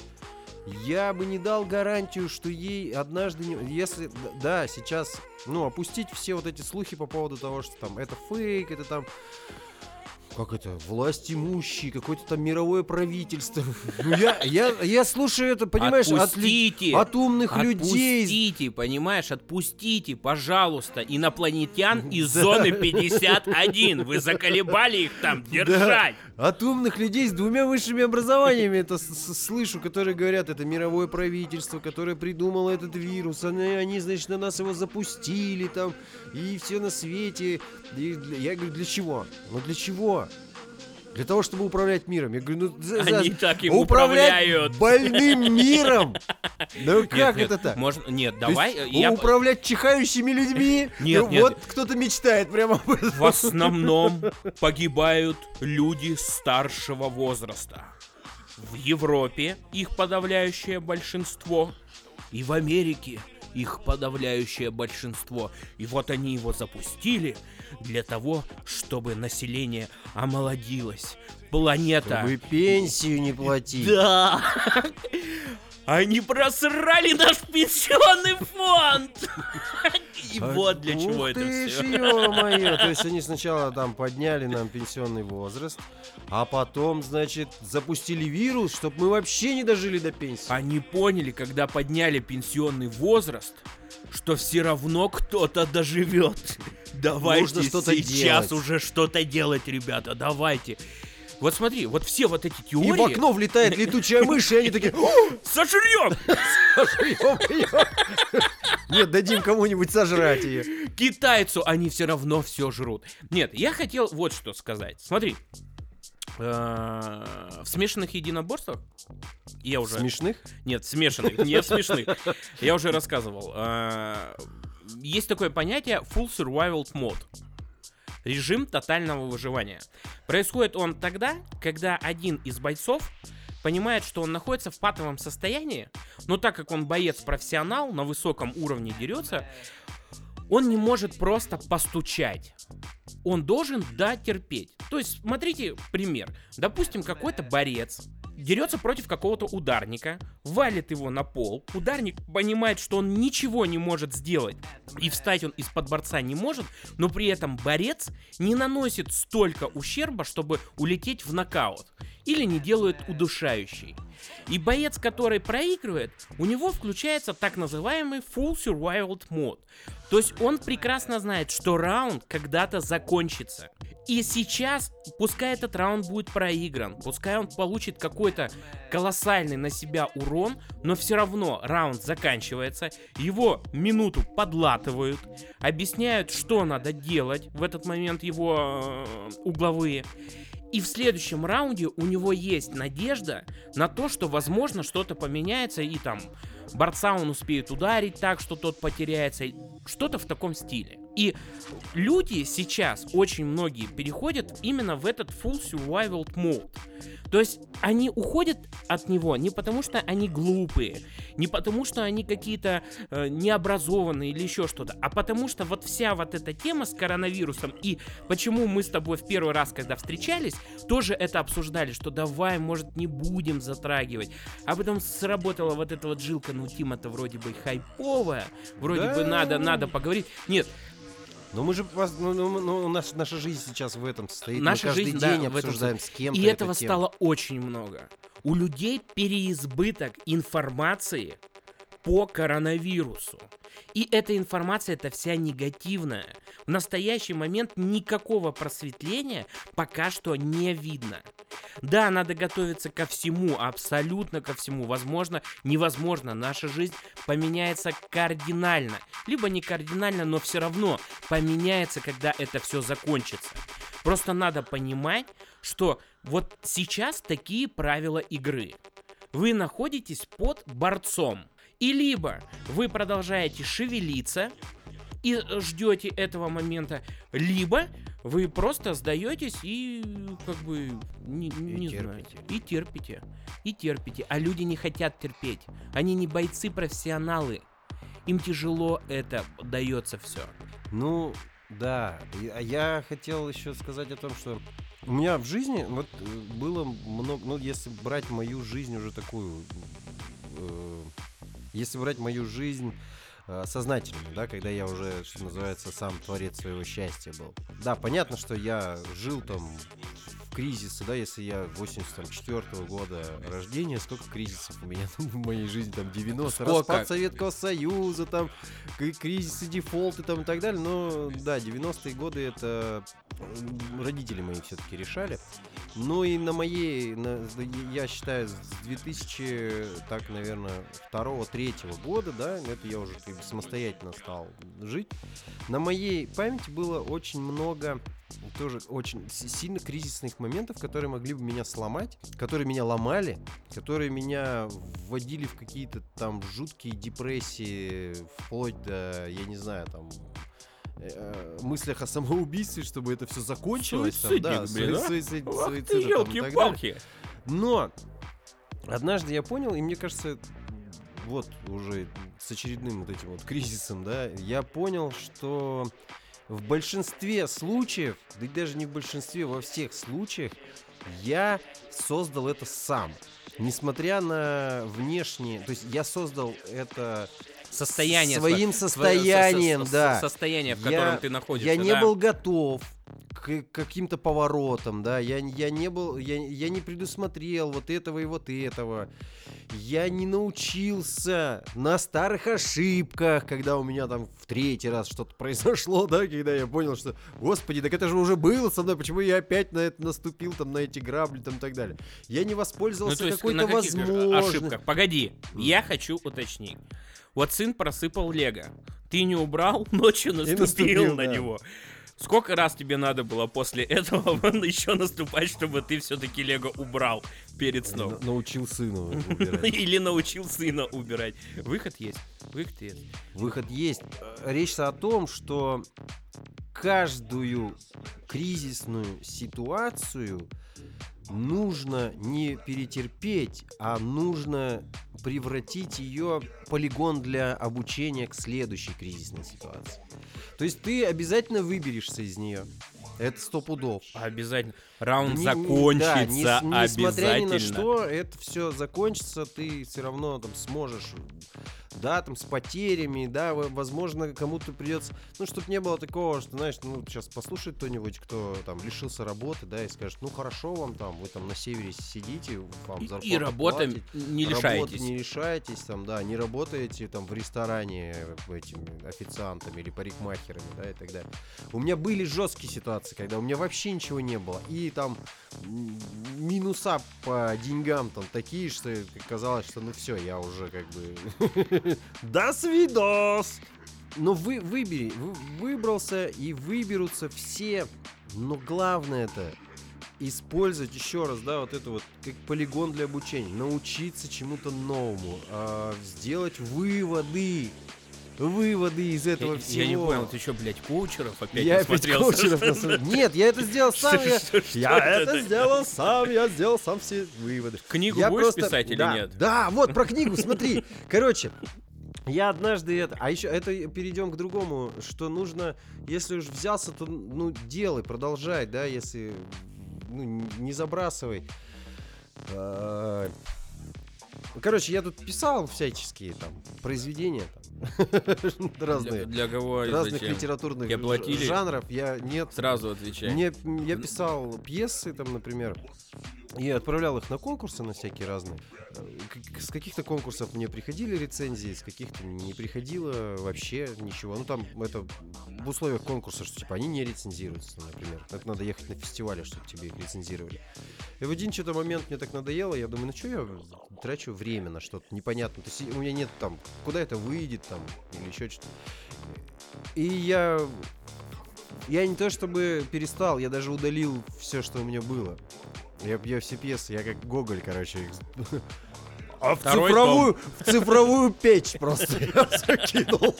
Я бы не дал гарантию, что ей однажды, не... если, да, сейчас, ну, опустить все вот эти слухи по поводу того, что там это фейк, это там как это, власть имущие, какое-то там мировое правительство. Ну, я, я, я слушаю это, понимаешь, отпустите, от, от умных отпустите, людей. Отпустите, понимаешь, отпустите, пожалуйста, инопланетян из зоны 51. Вы заколебали их там держать. Да, от умных людей с двумя высшими образованиями это слышу, которые говорят, это мировое правительство, которое придумало этот вирус, они, они значит, на нас его запустили там, и все на свете. И я говорю, для чего? Ну для чего? Для того, чтобы управлять миром. Я говорю, ну... За, Они так им управляют. больным миром? Ну как это так? Можно, нет, давай... Есть, я... Управлять чихающими людьми? Нет, ну, нет. Вот кто-то мечтает прямо об этом. В основном погибают люди старшего возраста. В Европе их подавляющее большинство. И в Америке их подавляющее большинство. И вот они его запустили для того, чтобы население омолодилось. Планета... Чтобы пенсию не платить. Да! Они просрали наш пенсионный фонд! И вот для чего это все. То есть они сначала там подняли нам пенсионный возраст, а потом, значит, запустили вирус, чтобы мы вообще не дожили до пенсии. Они поняли, когда подняли пенсионный возраст, что все равно кто-то доживет. Давайте сейчас уже что-то делать, ребята, давайте. Вот смотри, вот все вот эти теории... И в окно влетает летучая мышь, и они такие... Сожрем! Сожрем! Нет, дадим кому-нибудь сожрать ее. Китайцу они все равно все жрут. Нет, я хотел вот что сказать. Смотри, э, в смешанных единоборствах я уже... Смешных? Нет, смешанных, не смешных. Я уже рассказывал. Э, есть такое понятие full survival mode режим тотального выживания. Происходит он тогда, когда один из бойцов понимает, что он находится в патовом состоянии, но так как он боец-профессионал, на высоком уровне дерется, он не может просто постучать. Он должен дотерпеть. То есть, смотрите пример. Допустим, какой-то борец дерется против какого-то ударника, валит его на пол, ударник понимает, что он ничего не может сделать, и встать он из-под борца не может, но при этом борец не наносит столько ущерба, чтобы улететь в нокаут, или не делает удушающий. И боец, который проигрывает, у него включается так называемый Full Survival Mode. То есть он прекрасно знает, что раунд когда-то закончится. И сейчас, пускай этот раунд будет проигран, пускай он получит какой-то колоссальный на себя урон, но все равно раунд заканчивается, его минуту подлатывают, объясняют, что надо делать в этот момент его э, угловые. И в следующем раунде у него есть надежда на то, что возможно что-то поменяется и там борца он успеет ударить так, что тот потеряется. Что-то в таком стиле. И люди сейчас, очень многие, переходят именно в этот full survival mode. То есть они уходят от него не потому, что они глупые, не потому, что они какие-то э, необразованные или еще что-то, а потому что вот вся вот эта тема с коронавирусом и почему мы с тобой в первый раз, когда встречались, тоже это обсуждали, что давай, может, не будем затрагивать. А потом сработала вот эта вот жилка, ну, Тима-то вроде бы хайповая, вроде да. бы надо, надо поговорить. Нет, но мы же, ну, ну, ну, наша, наша жизнь сейчас в этом состоит. Наша мы каждый жизнь, день да, обсуждаем этом... с кем-то. И этого тему. стало очень много. У людей переизбыток информации по коронавирусу. И эта информация, это вся негативная. В настоящий момент никакого просветления пока что не видно. Да, надо готовиться ко всему, абсолютно ко всему. Возможно, невозможно. Наша жизнь поменяется кардинально. Либо не кардинально, но все равно поменяется, когда это все закончится. Просто надо понимать, что вот сейчас такие правила игры. Вы находитесь под борцом. И либо вы продолжаете шевелиться и ждете этого момента, либо вы просто сдаетесь и как бы не, не знаю, и терпите, и терпите. А люди не хотят терпеть. Они не бойцы, профессионалы. Им тяжело это дается все. Ну, да. Я хотел еще сказать о том, что у меня в жизни вот э, было много, ну, если брать мою жизнь уже такую, э, если брать мою жизнь э, сознательную, да, когда я уже, что называется, сам творец своего счастья был. Да, понятно, что я жил там кризисы, да, если я 84 -го года рождения, сколько кризисов у меня в моей жизни, там 90 Сколько? распад Советского Союза, там кризисы, дефолты там и так далее, но да, 90-е годы это родители мои все-таки решали. Ну и на моей, на, я считаю, с 2000, так, наверное, второго, третьего года, да, это я уже самостоятельно стал жить. На моей памяти было очень много тоже очень сильно кризисных моментов, которые могли бы меня сломать, которые меня ломали, которые меня вводили в какие-то там жуткие депрессии, вплоть до, я не знаю, там э, мыслях о самоубийстве, чтобы это все закончилось. Там, да, блин, а? суицид, Ах суицид, ты, там, и так далее. елки-палки. Но однажды я понял, и мне кажется, вот уже с очередным вот этим вот кризисом, да, я понял, что в большинстве случаев, да и даже не в большинстве, во всех случаях, я создал это сам. Несмотря на внешние, то есть я создал это Состояние. своим сво- состоянием, со- со- да. Состояние, в котором ты находишься. Я не был готов к каким-то поворотам, да, я, я не был, я, я не предусмотрел вот этого и вот этого. Я не научился на старых ошибках, когда у меня там в третий раз что-то произошло, да, когда я понял, что, господи, так это же уже было со мной, почему я опять на это наступил, там, на эти грабли, там, и так далее. Я не Ну, воспользовался есть какой-то возможностью. ошибках? Погоди, я хочу уточнить. Вот сын просыпал лего. Ты не убрал, ночью наступил, наступил, на да. него. Сколько раз тебе надо было после этого еще наступать, чтобы ты все-таки лего убрал перед сном? На- Научил сына убирать. Или научил сына убирать. Выход есть. Выход есть. Выход есть. Речь о том, что каждую кризисную ситуацию нужно не перетерпеть, а нужно превратить ее в полигон для обучения к следующей кризисной ситуации. То есть ты обязательно выберешься из нее. Это сто пудов. Обязательно. Раунд Не- не- закончится да, не- несмотря ни обязательно. на что, это все закончится, ты все равно там сможешь, да, там с потерями, да, возможно, кому-то придется, ну, чтобы не было такого, что, знаешь, ну, сейчас послушает кто-нибудь, кто там лишился работы, да, и скажет, ну, хорошо вам там, вы там на севере сидите, вам И- зарплату И работа платят, не Работы лишаетесь. не лишаетесь, там, да, не работаете там в ресторане этими официантами или парикмахерами, да, и так далее. У меня были жесткие ситуации, когда у меня вообще ничего не было. И там минуса по деньгам там такие, что казалось, что ну все, я уже как бы... До свидос! Но вы, выбери, вы- выбрался и выберутся все, но главное это использовать еще раз, да, вот это вот как полигон для обучения, научиться чему-то новому, а, сделать выводы, выводы из этого Я, всего. я не понял, ты что, блядь, коучеров опять Я опять насмотрелся, коучеров что ли? насмотрел. Нет, я это сделал сам. Я, что- что я это? это сделал сам, я сделал сам все выводы. Книгу Я будешь просто- писать или да, нет? Да, вот про книгу, смотри. Короче, я однажды это... А еще это перейдем к другому, что нужно, если уж взялся, то ну делай, продолжай, да, если ну, не забрасывай. А, Короче, я тут писал всяческие там произведения там, разные, для кого и разных зачем? литературных платили? жанров. Я нет, Сразу отвечай. мне, я писал пьесы, там, например, И отправлял их на конкурсы на всякие разные. С каких-то конкурсов мне приходили рецензии, с каких-то не приходило вообще ничего. Ну там это в условиях конкурса, что типа они не рецензируются, например. Это надо ехать на фестивале, чтобы тебе их рецензировали. И в один что-то момент мне так надоело, я думаю, ну что я трачу время на что-то непонятное. То есть у меня нет там, куда это выйдет там, или еще что-то. И я... Я не то чтобы перестал, я даже удалил все, что у меня было. Я, я все пьесы, я как Гоголь, короче, их А в Второй цифровую, в цифровую печь просто я все кинул.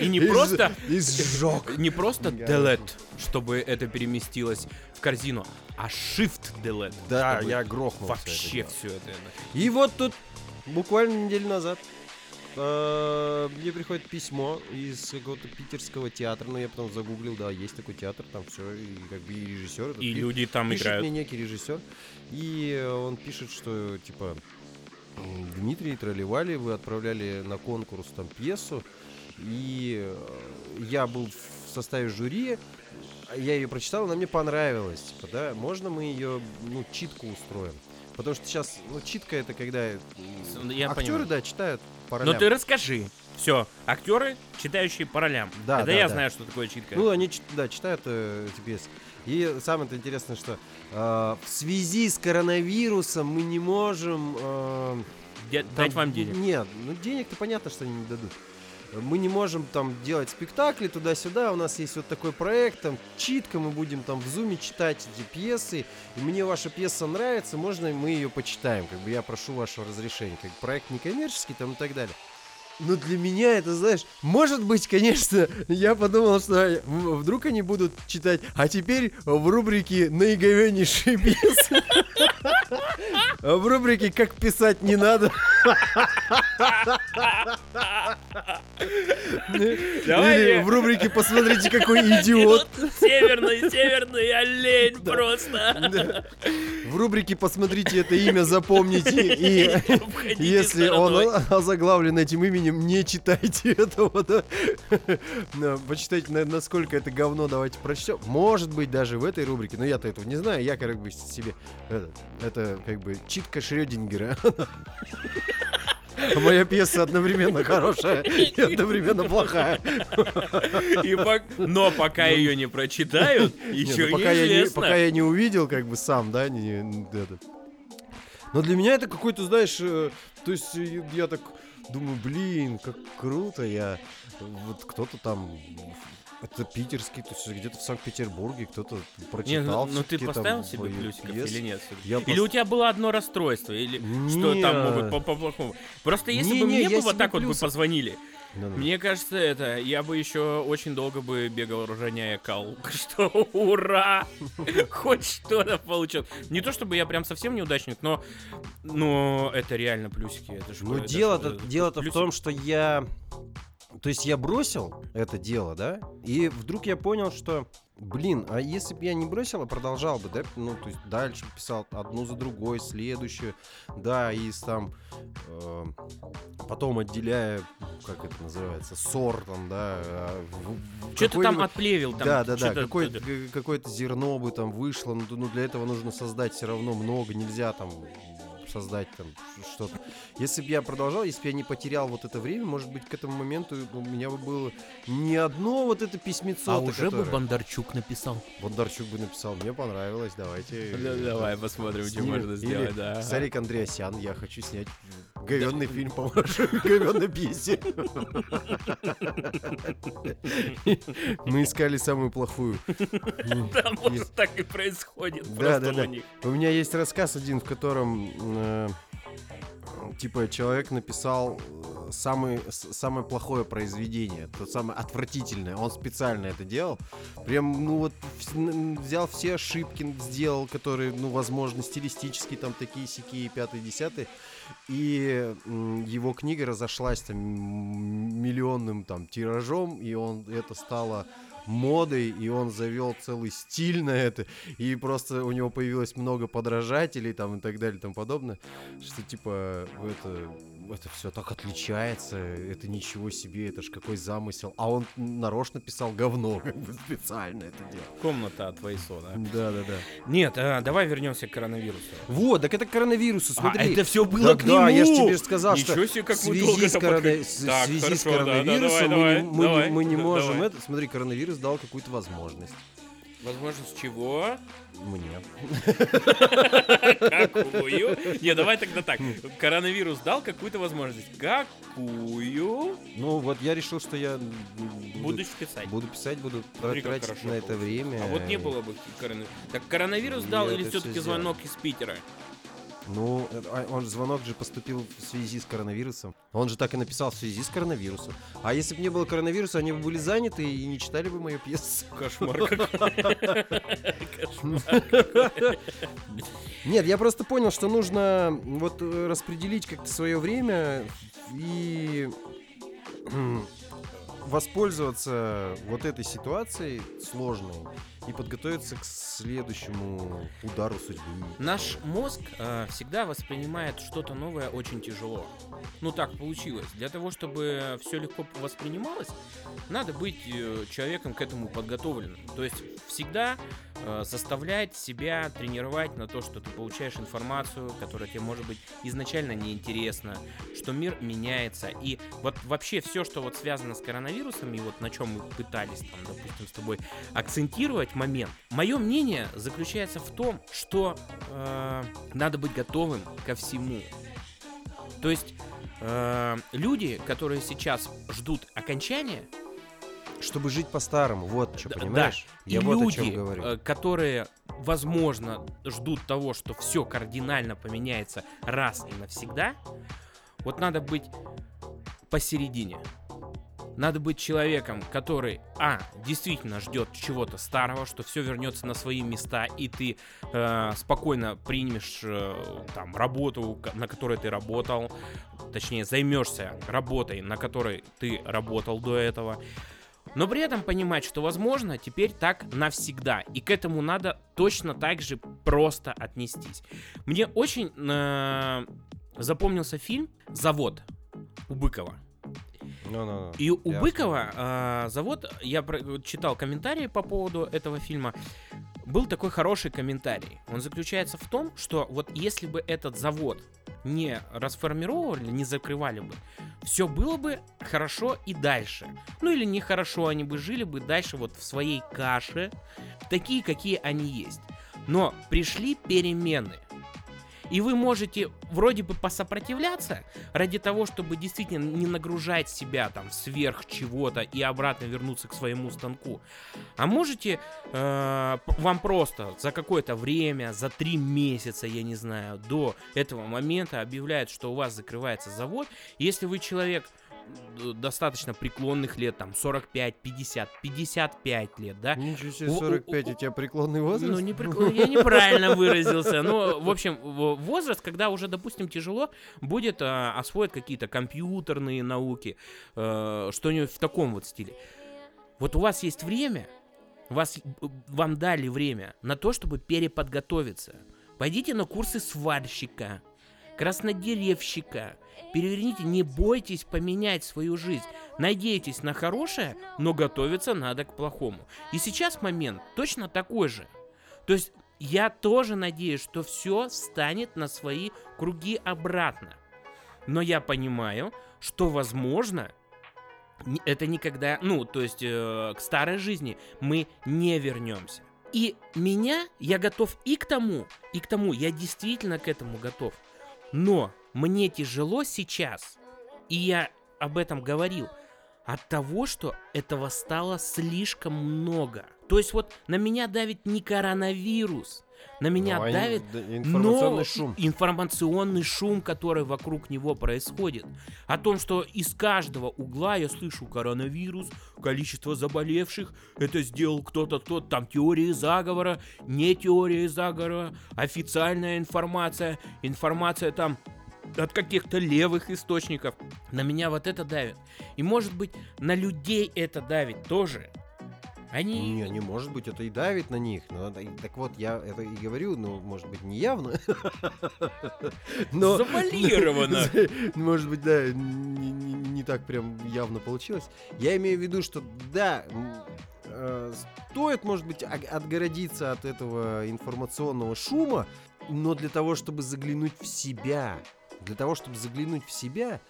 И не просто И сжег. не просто delete, чтобы это переместилось в корзину, а shift delete. Да, я грохнул. вообще все это. И вот тут буквально неделю назад э, мне приходит письмо из какого-то питерского театра, ну я потом загуглил, да, есть такой театр, там все, и как бы и режиссер. И пи- люди там пишет играют. мне некий режиссер, и он пишет, что типа Дмитрий Тролливали, вы отправляли на конкурс там пьесу, и э, я был в составе жюри, я ее прочитал, она мне понравилась, типа, да, можно мы ее, ну, читку устроим. Потому что сейчас, ну, читка это когда я актеры, понимаю. да, читают по Но ролям. ты расскажи. Все, актеры, читающие по ролям. Да, Это да, я да. знаю, что такое читка. Ну, они, да, читают э, эти пьесы. И самое интересное, что э, в связи с коронавирусом мы не можем... э, Де- там- дать вам денег. Нет, ну денег-то понятно, что они не дадут. Мы не можем там делать спектакли туда-сюда, у нас есть вот такой проект, там читка, мы будем там в зуме читать эти пьесы, и мне ваша пьеса нравится, можно мы ее почитаем, как бы я прошу вашего разрешения, как проект некоммерческий там и так далее. Но для меня это, знаешь, может быть, конечно, я подумал, что м, вдруг они будут читать, а теперь в рубрике наиговеннейшие пьесы. А в рубрике «Как писать не надо» Давай Или я- в рубрике «Посмотрите, какой идиот». Северный, северный олень Да. просто. Да. В рубрике «Посмотрите это имя, запомните» и если он стороной. озаглавлен этим именем, не читайте этого, да. Почитайте, на- насколько это говно, давайте прочтем. Может быть, даже в этой рубрике, но я-то этого не знаю, я как бы себе... Это, это как бы читка Шрёдингера. Моя пьеса одновременно хорошая и одновременно плохая. И пок- Но пока ее не прочитают, еще ну, пока, я не, неизвестно. пока я не увидел, как бы сам, да, не, не- это. Но для меня это какой-то, знаешь, э, то есть э, я так думаю, блин, как круто, я вот кто-то там, это питерский, то есть где-то в Санкт-Петербурге кто-то Не, прочитал. ну, ну ты поставил себе плюсиков пьесы. или нет? Я Или пос- у тебя было одно расстройство? Или что там могут по- по-плохому? Просто если Не, бы не, мне бы вот так вот бы позвонили, Да-да. мне кажется, это я бы еще очень долго бы бегал, роняя кал. Что ура! Хоть что-то получил. Не то чтобы я прям совсем неудачник, но, но это реально плюсики. Это ж- Ну, дело-то, дело-то в том, что я... То есть я бросил это дело, да? И вдруг я понял, что, блин, а если бы я не бросил, а продолжал бы, да? Ну, то есть дальше писал одну за другой, следующую, да, и там... э, потом отделяя, как это называется, сортом, да. а, в- в Что-то там отплевил, там да, да, да. что-то- Какое- какое-то зерно бы там вышло. Ну, ну, для этого нужно создать все равно много. Нельзя там создать там что-то. Если бы я продолжал, если бы я не потерял вот это время, может быть, к этому моменту у меня бы было не одно вот это письмецо. А уже бы Бондарчук написал. Бондарчук бы написал, мне понравилось, давайте. Да, э, Давай посмотрим, что можно сделать, да. Сарик Андреасян, я хочу снять говенный фильм по вашей говенной пьесе. Мы искали самую плохую. Да, может так и происходит. Да, да, да. У меня есть рассказ один, в котором э, типа человек написал э, самый, самое плохое произведение, то самое отвратительное. Он специально это делал. Прям, ну вот, взял все ошибки, сделал, которые, ну, возможно, стилистически там такие сякие, пятый, десятый. И его книга разошлась там миллионным там тиражом, и он это стало модой, и он завел целый стиль на это, и просто у него появилось много подражателей там и так далее и тому подобное, что типа это это все так отличается, это ничего себе, это ж какой замысел. А он нарочно писал говно, как бы специально это делал. Комната от Вайсо, да? Да, да, да. Нет, а, давай вернемся к коронавирусу. Вот, так это к коронавирусу, смотри. А, это все было Да, к да, я же нему! тебе сказал, что Ничего себе, как в связи, с, корона- Так, в связи с хорошо, да, да, коронавирусом давай, мы, не- мы давай, мы не давай. можем это. Смотри, коронавирус дал какую-то возможность Возможность чего? мне. Какую? Не, давай тогда так. Коронавирус дал какую-то возможность. Какую? Ну вот я решил, что я буду, писать. буду писать, буду Смотри, тратить на это время. А вот не было бы коронавируса. Так коронавирус дал Я или все-таки звонок из Питера? Ну, э, а он же звонок же поступил в связи с коронавирусом. Он же так и написал в связи с коронавирусом. А если бы не было коронавируса, они бы были заняты и не читали бы мою пьесу. Кошмар какой. Нет, я просто понял, что нужно вот э, распределить как-то свое время и воспользоваться вот этой ситуацией сложной и подготовиться к следующему удару судьбы. Наш мозг э, всегда воспринимает что-то новое очень тяжело. Ну так получилось. Для того, чтобы все легко воспринималось, надо быть э, человеком к этому подготовленным. То есть всегда э, заставлять себя тренировать на то, что ты получаешь информацию, которая тебе может быть изначально неинтересна, что мир меняется. И вот вообще все, что вот связано с коронавирусом, и вот на чем мы пытались там, допустим, с тобой акцентировать момент. Мое мнение заключается в том, что э, надо быть готовым ко всему. То есть э, люди, которые сейчас ждут окончания, Чтобы жить по-старому, вот что, Да, понимаешь? и Я вот о люди, чем говорю. э, которые, возможно, ждут того, что все кардинально поменяется раз и навсегда, вот надо быть посередине. Надо быть человеком, который, а, действительно ждет чего-то старого, что все вернется на свои места, и ты э, спокойно примешь э, там работу, на которой ты работал, точнее займешься работой, на которой ты работал до этого. Но при этом понимать, что возможно теперь так навсегда. И к этому надо точно так же просто отнестись. Мне очень э, запомнился фильм «Завод» у Быкова. Ну-ну-ну. И у Ясно. Быкова э, завод, я про- читал комментарии по поводу этого фильма, был такой хороший комментарий. Он заключается в том, что вот если бы этот завод не расформировали, не закрывали бы, все было бы хорошо и дальше. Ну или нехорошо, они бы жили бы дальше вот в своей каше, такие, какие они есть. Но пришли перемены. И вы можете вроде бы посопротивляться ради того, чтобы действительно не нагружать себя там сверх чего-то и обратно вернуться к своему станку. А можете э, вам просто за какое-то время, за три месяца, я не знаю, до этого момента объявляют, что у вас закрывается завод. Если вы человек достаточно преклонных лет, там 45, 50, 55 лет, да, Ничего себе, У- у- 45, у тебя преклонный возраст? ну, не прикол- я неправильно выразился. Ну, в общем, возраст, когда уже, допустим, тяжело будет а, освоить какие-то компьютерные науки, э, что-нибудь в таком вот стиле. Вот у вас есть время, вас, э, вам дали время на то, чтобы переподготовиться. Пойдите на курсы сварщика, краснодеревщика. Переверните, не бойтесь поменять свою жизнь. Надейтесь на хорошее, но готовиться надо к плохому. И сейчас момент точно такой же. То есть я тоже надеюсь, что все встанет на свои круги обратно. Но я понимаю, что возможно это никогда, ну, то есть э, к старой жизни мы не вернемся. И меня я готов и к тому, и к тому, я действительно к этому готов. Но мне тяжело сейчас, и я об этом говорил, от того, что этого стало слишком много. То есть вот на меня давит не коронавирус, на меня Ну, а давит да, информационный но шум. информационный шум, который вокруг него происходит. О том, что из каждого угла я слышу коронавирус, количество заболевших, это сделал кто-то, кто там теории заговора, не теории заговора, официальная информация, информация там от каких-то левых источников. На меня вот это давит. И может быть на людей это давит тоже. Они... Не, не может быть, это и давит на них. Но, это- так вот, я это и говорю, ну, может быть, не явно. Но... Завуалировано. Может быть, да, не, не- не так прям явно получилось. Я имею в виду, что да, э, стоит, может быть, отгородиться от этого информационного шума, но для того, чтобы заглянуть в себя, для того, чтобы заглянуть в себя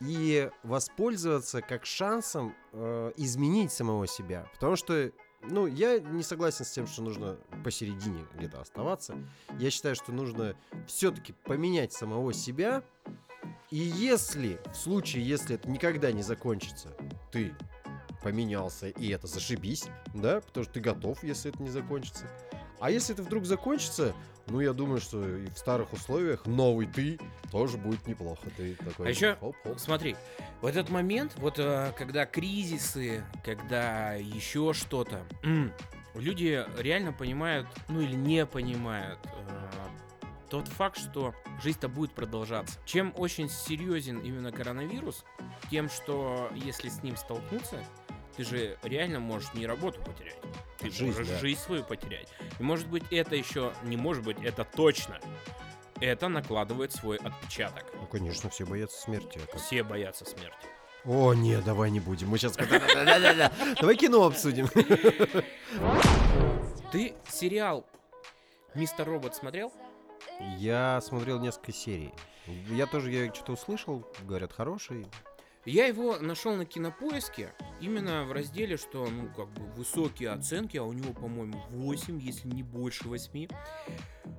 и воспользоваться как шансом э, изменить самого себя. Потому что, ну, я не согласен с тем, что нужно посередине где-то оставаться. Я считаю, что нужно все-таки поменять самого себя. И если, в случае, если это никогда не закончится, ты поменялся, и это зашибись, да, потому что ты готов, если это не закончится. А если это вдруг закончится, ну, я думаю, что и в старых условиях новый ты тоже будет неплохо. Ты такой... А еще, хоп-хоп. смотри, в этот момент, вот э, когда кризисы, когда еще что-то, люди реально понимают, ну или не понимают э, тот факт, что жизнь-то будет продолжаться. Чем очень серьезен именно коронавирус, тем, что если с ним столкнуться, ты же реально можешь не работу потерять. Ты Жизнь, можешь да. жизнь свою потерять. И может быть это еще, не может быть, это точно. Это накладывает свой отпечаток. Ну, конечно, все боятся смерти. а? Все боятся смерти. О, нет, давай не будем. Мы сейчас... Давай кино обсудим. Ты сериал Мистер Робот смотрел? Я смотрел несколько серий. Я тоже, я что-то услышал, говорят, хороший. Я его нашел на кинопоиске именно в разделе, что, ну, как бы высокие оценки, а у него, по-моему, 8, если не больше 8.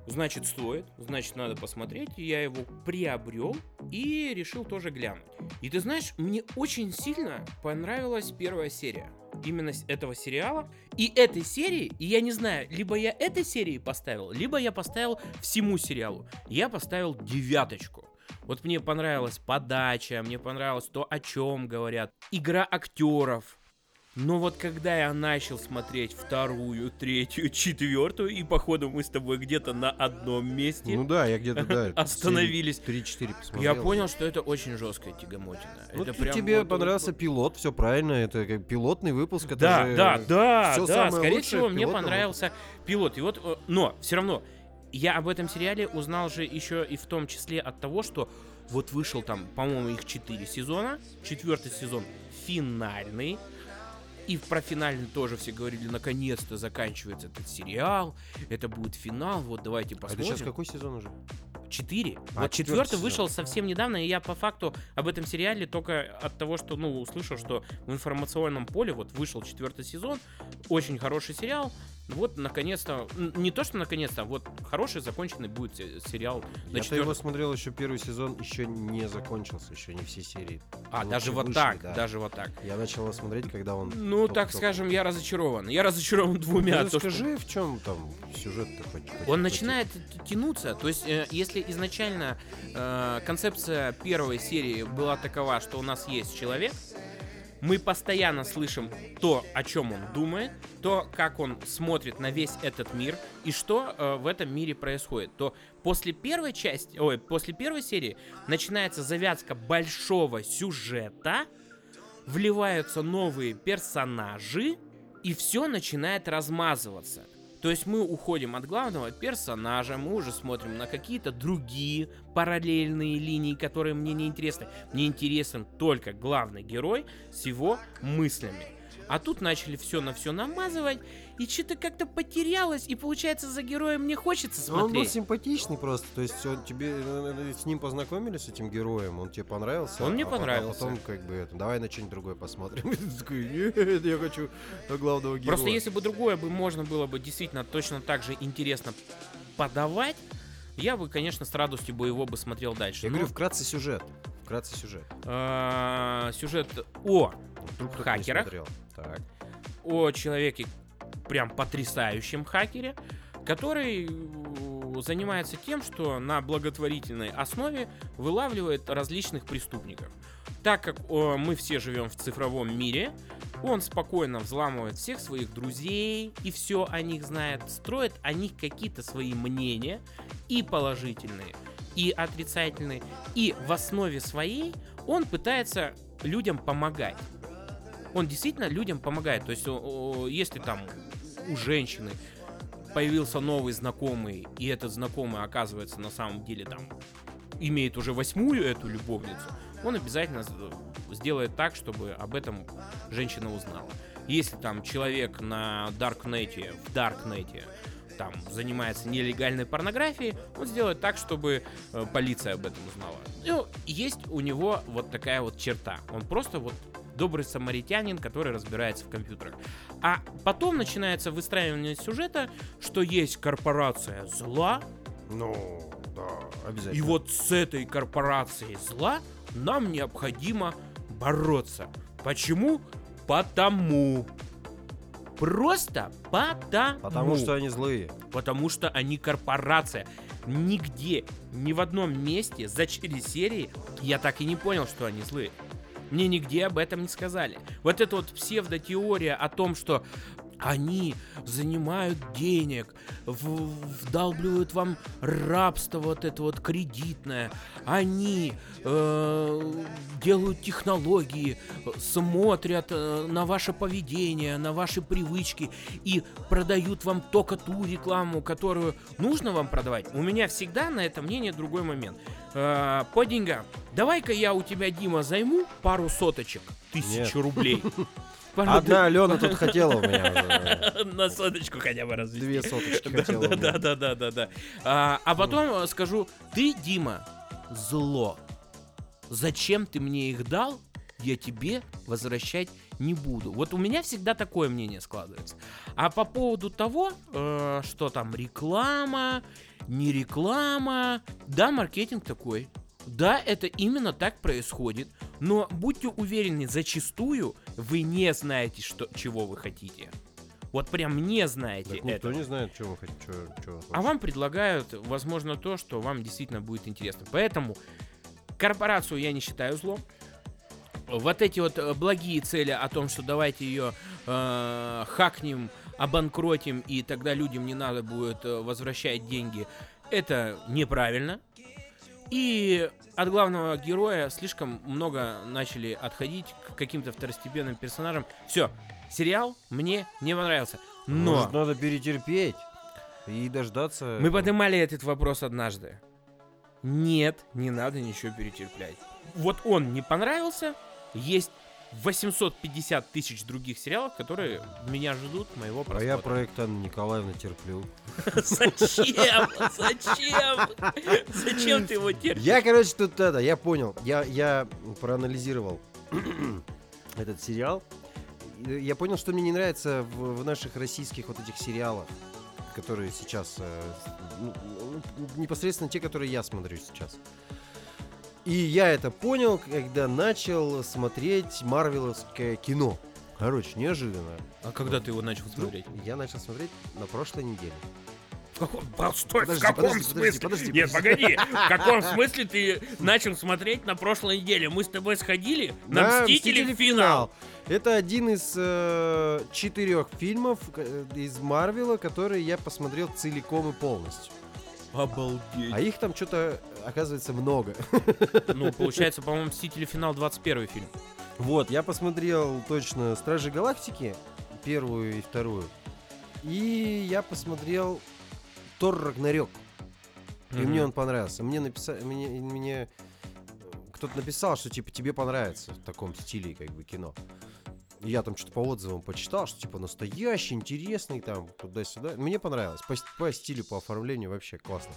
Значит, стоит, значит, надо посмотреть. Я его приобрел и решил тоже глянуть. И ты знаешь, мне очень сильно понравилась первая серия именно этого сериала. И этой серии, и я не знаю, либо я этой серии поставил, либо я поставил всему сериалу. Я поставил девяточку. Вот мне понравилась подача, мне понравилось то, о чем говорят, игра актеров. Но вот когда я начал смотреть вторую, третью, четвертую, и походу мы с тобой где-то на одном месте, Ну да, я где-то, да. Остановились. 3-4 посмотрел. я понял, что это очень жесткая тягомотина. Ну, это прям тебе вот- понравился вот- пилот, все правильно, это как пилотный выпуск. это Да, да, да, да. Скорее всего, мне понравился пилот. И вот, э, но все равно я об этом сериале узнал же еще и в том числе от того, что вот вышел там, по-моему, их 4 сезона. Четвертый сезон финальный. И про финальный тоже все говорили, наконец-то заканчивается этот сериал, это будет финал, вот давайте А это посмотрим. сейчас какой сезон уже? 4. А, вот четвертый сезон. вышел совсем недавно, и я по факту об этом сериале только от того, что, ну, услышал, что в информационном поле вот вышел четвертый сезон, очень хороший сериал. Вот, наконец-то, не то, что наконец-то, а вот хороший законченный будет се- сериал на Я-то его четвертом. смотрел еще первый сезон, еще не закончился, еще не все серии. А, лучше даже вот вышли, так, да. даже вот так. Я начал его смотреть, когда он... Ну, так только-только. скажем, я разочарован. Я разочарован двумя. Ну, то, что- расскажи, в чем там сюжет-то хоть- хоть- Он хоть- начинает т- тянуться. То есть, э, если изначально э, концепция первой серии была такова, что у нас есть человек, мы постоянно слышим то, о чем он думает, то, как он смотрит на весь этот мир и что э, в этом мире происходит, то после первой части, ой, после первой серии начинается завязка большого сюжета, вливаются новые персонажи, и все начинает размазываться. То есть мы уходим от главного персонажа, мы уже смотрим на какие-то другие параллельные линии, которые мне не интересны. Мне интересен только главный герой с его мыслями. А тут начали все на все намазывать, и что-то как-то потерялось, и получается за героем не хочется Ну, Он был смотреть. симпатичный просто, то есть он тебе э, э, с ним познакомились, с этим героем, он тебе понравился. Он мне а по- а понравился. потом как бы это, давай на что-нибудь другое посмотрим. Такой, нет, я хочу главного героя. Просто если бы другое бы можно было бы действительно точно так же интересно подавать, я бы, конечно, с радостью бы его бы смотрел дальше. Я Но, говорю, вкратце сюжет. Вкратце сюжет. э, сюжет о Хакерах. Так. о человеке, прям потрясающем хакере, который э, занимается тем, что на благотворительной основе вылавливает различных преступников. Так как э, мы все живем в цифровом мире, он спокойно взламывает всех своих друзей и все о них знает, строит о них какие-то свои мнения и положительные, и отрицательные, и в основе своей он пытается людям помогать. Он действительно людям помогает. То есть, если там у женщины появился новый знакомый, и этот знакомый оказывается на самом деле там имеет уже восьмую эту любовницу, он обязательно сделает так, чтобы об этом женщина узнала. Если там человек на Даркнете, в Даркнете, там занимается нелегальной порнографией, он сделает так, чтобы э, полиция об этом узнала. Ну, есть у него вот такая вот черта. Он просто вот добрый самаритянин, который разбирается в компьютерах. А потом начинается выстраивание сюжета, что есть корпорация зла, Ну, да, обязательно. и вот с этой корпорацией зла нам необходимо бороться. Почему? Потому. Просто потому. Потому что они злые. Потому что они корпорация. Нигде, ни в одном месте за 4 серии я так и не понял, что они злые. Мне нигде об этом не сказали. Вот эта вот псевдотеория о том, что они занимают денег, вдалбливают вам рабство вот это вот кредитное, они э, делают технологии, смотрят э, на ваше поведение, на ваши привычки и продают вам только ту рекламу, которую нужно вам продавать. У меня всегда на это мнение другой момент. Э, по деньгам. Давай-ка я у тебя, Дима, займу пару соточек, тысячу Нет. рублей. Пару Одна Алена тут хотела у меня на соточку хотя бы развести. Две соточки хотела. да, да, да, да, да. А, а потом скажу, ты, Дима, зло. Зачем ты мне их дал? Я тебе возвращать не буду. Вот у меня всегда такое мнение складывается. А по поводу того, э, что там реклама, не реклама, да, маркетинг такой. Да, это именно так происходит. Но будьте уверены, зачастую вы не знаете, что, чего вы хотите. Вот прям не знаете Так никто этого. не знает, что вы хотите. чё вы А вам предлагают, возможно, то, что вам действительно будет интересно. Поэтому корпорацию я не считаю злом. Вот эти вот э, благие цели о том, что давайте ее э, хакнем, обанкротим, и тогда людям не надо будет э, возвращать деньги, это неправильно. И от главного героя слишком много начали отходить к каким-то второстепенным персонажам. Все, сериал мне не понравился. Но... Может, надо перетерпеть и дождаться. Мы поднимали этот вопрос однажды. Нет, не надо ничего перетерплять. Вот он не понравился. Есть 850 тысяч других сериалов, которые меня ждут моего А просмотра. я проект Анны Николаевны терплю. Зачем? Зачем? Зачем ты его терпишь? Я, короче, тут это, я понял. Я, я проанализировал этот сериал. Я понял, что мне не нравится в, в наших российских вот этих сериалах, которые сейчас... э, ну, непосредственно те, которые я смотрю сейчас. И я это понял, когда начал смотреть марвеловское кино. Короче, неожиданно. А когда ты его начал Ну, смотреть? я начал смотреть на прошлой неделе. В каком, Постой, Подожди, в каком подожди, смысле? подожди, Нет, подожди. погоди. В каком смысле ты начал смотреть на прошлой неделе? Мы с тобой сходили на Да, Мстители «Мстители. финал. Это один из э, четырех фильмов э, из Марвела, которые я посмотрел целиком и полностью. Обалдеть. А их там что-то, оказывается, много. Ну, получается, по-моему, Мстители финал 21 фильм. Вот, я посмотрел точно Стражи Галактики, первую и вторую. И я посмотрел Тор Рагнарёк. И Мгм. мне он понравился. Мне написали, мне, мне кто-то написал, что типа тебе понравится в таком стиле как бы кино. Я там что-то по отзывам почитал, что типа настоящий, интересный, там, туда-сюда. Мне понравилось. По, по стилю, по оформлению вообще классно.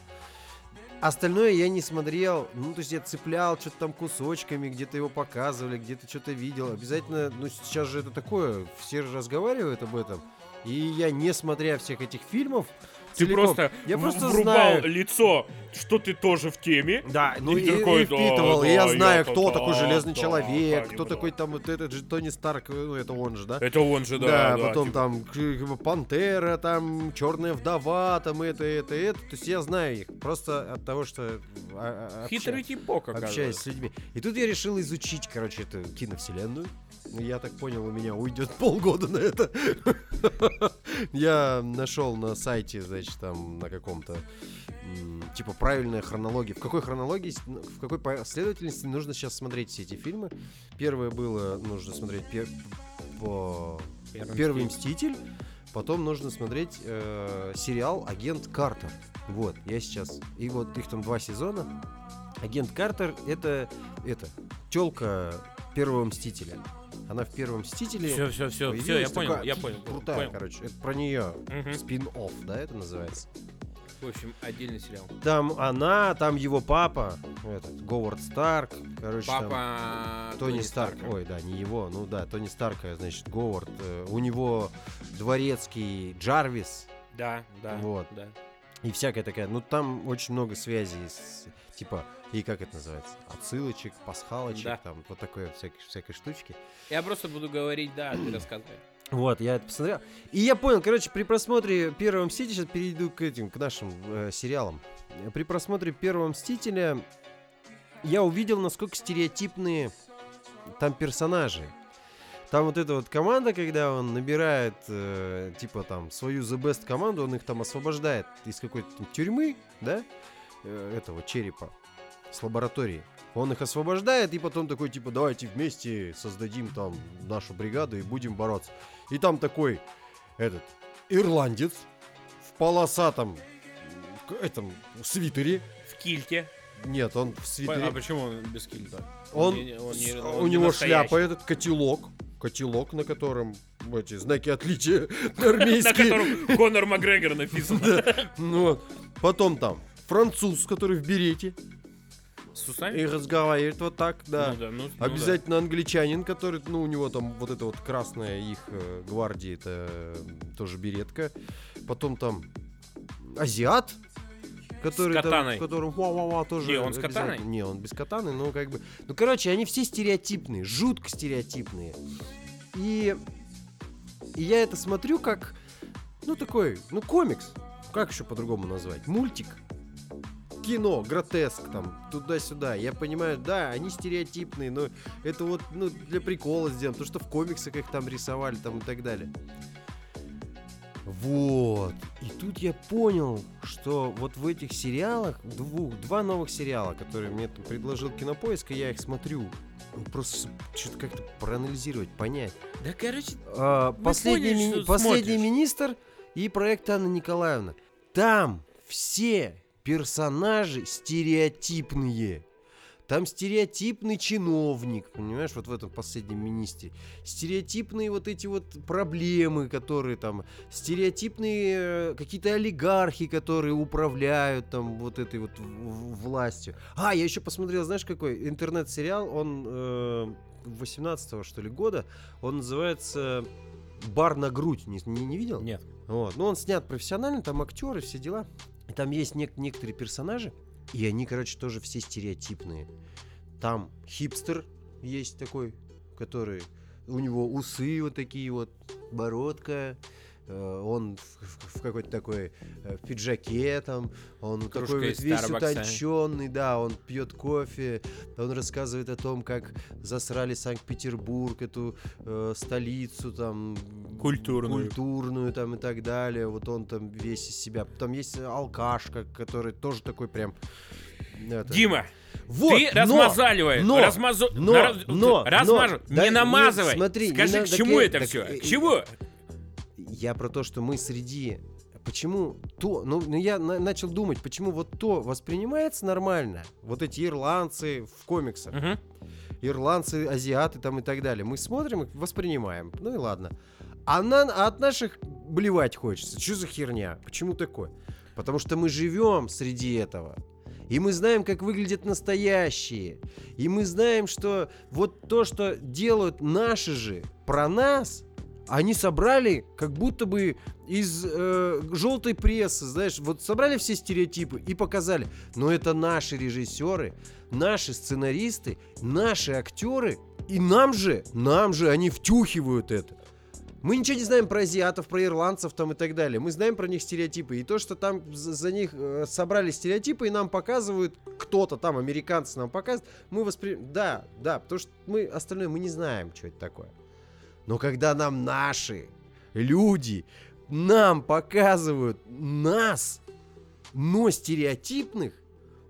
Остальное я не смотрел. Ну, то есть я цеплял что-то там кусочками, где-то его показывали, где-то что-то видел. Обязательно, ну, сейчас же это такое, все же разговаривают об этом. И я, не смотря всех этих фильмов, Ты целиком, просто, я просто врубал знаю. лицо, что ты тоже в теме. Да, ну И и, такой, и да, впитывал. и да, я я знаю, кто да, такой да, Железный да, Человек, кто понимаю. такой там вот этот же Тони Старк, ну это он же, да? Это он же, да. Да, потом типа. там Пантера, там Черная вдова, там это, это, это. То есть я знаю их просто от того, что а, а, Хитрый типок, общаюсь с людьми. И тут я решил изучить, короче, эту киновселенную. Я так понял, у меня уйдет полгода на это. Я нашел на сайте, значит, там на каком-то типа правильная хронология. В какой хронологии, в какой последовательности нужно сейчас смотреть все эти фильмы? Первое было, нужно смотреть пер- по Первый Первый Мститель. мститель. Потом нужно смотреть э, сериал Агент Картер. Вот, я сейчас. И вот их там два сезона. Агент Картер это это телка первого мстителя. Она в первом мстителе. Все, все, все, все, я понял, такая я понял. Крутая, понял. короче. Это про нее. Мгм. Спин-офф, да, это называется. В общем, отдельный сериал. Там она, там его папа, этот, Говард Старк, короче, там Папа Тони Старк. Старка. Ой, да, не его, ну да, Тони Старка, значит, Говард. э, у него дворецкий Джарвис Да, да, Вот. да. и всякая такая. Ну, там очень много связей с, типа, и как это называется? Отсылочек, пасхалочек, Да. там, вот такой всякой, всякой штучки. Я просто буду говорить, да, ты рассказывай. Вот, я это посмотрел. И я понял, короче, при просмотре первого Мстителя, сейчас перейду к этим, к нашим э, сериалам. При просмотре первого Мстителя я увидел, насколько стереотипные там персонажи. Там вот эта вот команда, когда он набирает, э, типа там, свою The Best команду, он их там освобождает из какой-то тюрьмы, да, э, этого черепа с лаборатории. Он их освобождает, и потом такой, типа, давайте вместе создадим там нашу бригаду и будем бороться. И там такой, этот, ирландец в полосатом этом свитере. В кильте. Нет, он в А свитере. почему он без кильта? Он, не- он не- он у не него настоящий. шляпа, этот котелок. Котелок, на котором эти знаки отличия На армейские. котором Конор Макгрегор написан. Ну. Потом там француз, который в берете С усами? и разговаривает вот так, да. Ну да, ну- ну да. Обязательно англичанин, который, ну, у него там вот это вот красная их э, гвардии, это э, тоже беретка. Потом там азиат, который там, катаной. в котором ва-ва-ва тоже. Не, он с катаной? Не, он без катаны, ну как бы. Ну, короче, они все стереотипные, жутко стереотипные. И, и я это смотрю как, ну такой, ну комикс. Как еще по-другому назвать? Мультик кино, гротеск, там, туда-сюда. Я понимаю, да, они стереотипные, но это вот, ну, для прикола сделано, то, что в комиксах их там рисовали, там, и так далее. Вот. И тут я понял, что вот в этих сериалах, двух, два новых сериала, которые мне там предложил Кинопоиск, и я их смотрю, ну, просто что-то как-то проанализировать, понять. Да, короче, А, последний, поняли, что последний смотришь. министр и проект Анна Николаевна. Там все персонажи стереотипные. Там стереотипный чиновник, понимаешь, вот в этом последнем министре. Стереотипные вот эти вот проблемы, которые там, стереотипные э, какие-то олигархи, которые управляют там вот этой вот властью. А, я еще посмотрел, знаешь, какой интернет-сериал, он э, 18 что ли года, он называется «Бар на грудь», не, не, не видел? нет. Вот. Ну, он снят профессионально, там актеры, все дела. И там есть нек- некоторые персонажи, и они, короче, тоже все стереотипные. Там хипстер есть такой, который... У него усы вот такие вот, бородка, он в, какой-то такой э, в пиджаке там, он Кружка такой вот весь утонченный, да, он пьет кофе, он рассказывает о том, как засрали Санкт-Петербург, эту э, столицу там Культурную. культурную там и так далее. Вот он там весь из себя. Там есть алкашка, который тоже такой прям. это- Дима, вот, ты но- размазаливаешь. но- размазу... но- нараз- но- размажу. но- да, не намазывай. не, смотри, не Скажи, надо- к так чему я- это так, все? э, К чему? Я про то, что мы среди... Почему то... Ну, ну, я на- начал думать, почему вот то воспринимается нормально. Вот эти ирландцы в комиксах. Мгм. ирландцы, азиаты там и так далее. Мы смотрим их, воспринимаем. Ну и ладно. А, на- а от наших блевать хочется. Что за херня? Почему такое? Потому что мы живем среди этого. И мы знаем, как выглядят настоящие. И мы знаем, что вот то, что делают наши же про нас, они собрали как будто бы из э, желтой прессы, знаешь, вот собрали все стереотипы и показали. Но это наши режиссеры, наши сценаристы, наши актеры, и нам же, нам же они втюхивают это. Мы ничего не знаем про азиатов, про ирландцев там и так далее. Мы знаем про них стереотипы. И то, что там за, них э, собрали стереотипы и нам показывают, кто-то там, американцы нам показывают, мы воспринимаем... Да, да, потому что мы остальное мы не знаем, что это такое. Но когда нам наши люди нам показывают нас, но стереотипных,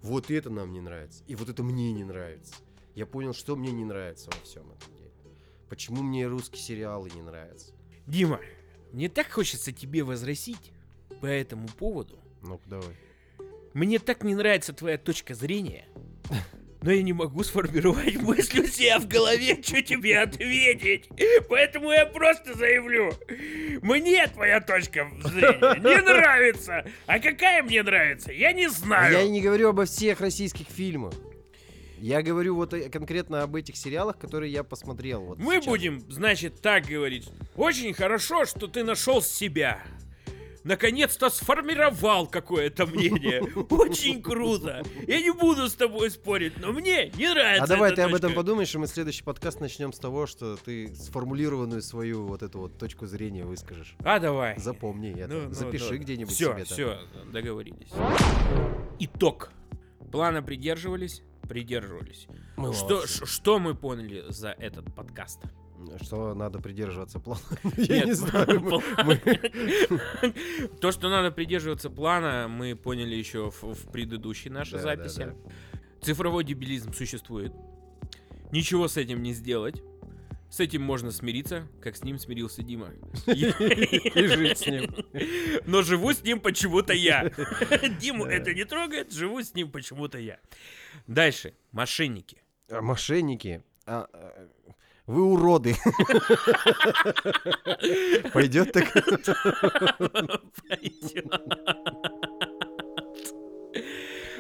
вот это нам не нравится. И вот это мне не нравится. Я понял, что мне не нравится во всем этом деле. Почему мне русские сериалы не нравятся? Дима, мне так хочется тебе возразить по этому поводу. Ну-ка, давай. Мне так не нравится твоя точка зрения, но я не могу сформировать мысль у себя в голове, что тебе ответить. Поэтому я просто заявлю. Мне твоя точка зрения не нравится. А какая мне нравится, я не А знаю. Я не говорю обо всех российских фильмах. Я говорю вот о- конкретно об этих сериалах, которые я посмотрел. Вот Мы сейчас. будем, значит, так говорить. Очень хорошо, что ты нашел себя. Наконец-то сформировал какое-то мнение. Очень круто. Я не буду с тобой спорить, но мне не нравится А давай эта ты об этом точка. подумаешь, и мы следующий подкаст начнем с того, что ты сформулированную свою вот эту вот точку зрения выскажешь. А давай. Запомни это. Ну, ну, Запиши ну. где-нибудь Все, себе. там. все, договорились. Итог. Плана придерживались, придерживались. Что, молодцы. ш- что мы поняли за этот подкаст? Что надо придерживаться плана. Я не знаю. То, что надо придерживаться плана, мы поняли еще в, предыдущей нашей записи. Цифровой дебилизм существует. Ничего с этим не сделать. С этим можно смириться, как с ним смирился Дима. И жить с ним. Но живу с ним почему-то я. Диму это не трогает, живу с ним почему-то я. Дальше. Мошенники. А мошенники. Вы уроды. Пойдет так?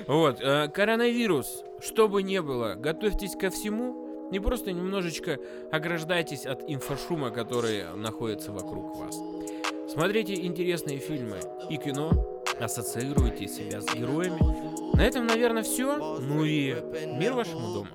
Вот, э, коронавирус, что бы ни было, готовьтесь ко всему, не просто немножечко ограждайтесь от инфошума, который находится вокруг вас. Смотрите интересные фильмы и кино, ассоциируйте себя с героями. На этом, наверное, все. Ну и мир вашему дому.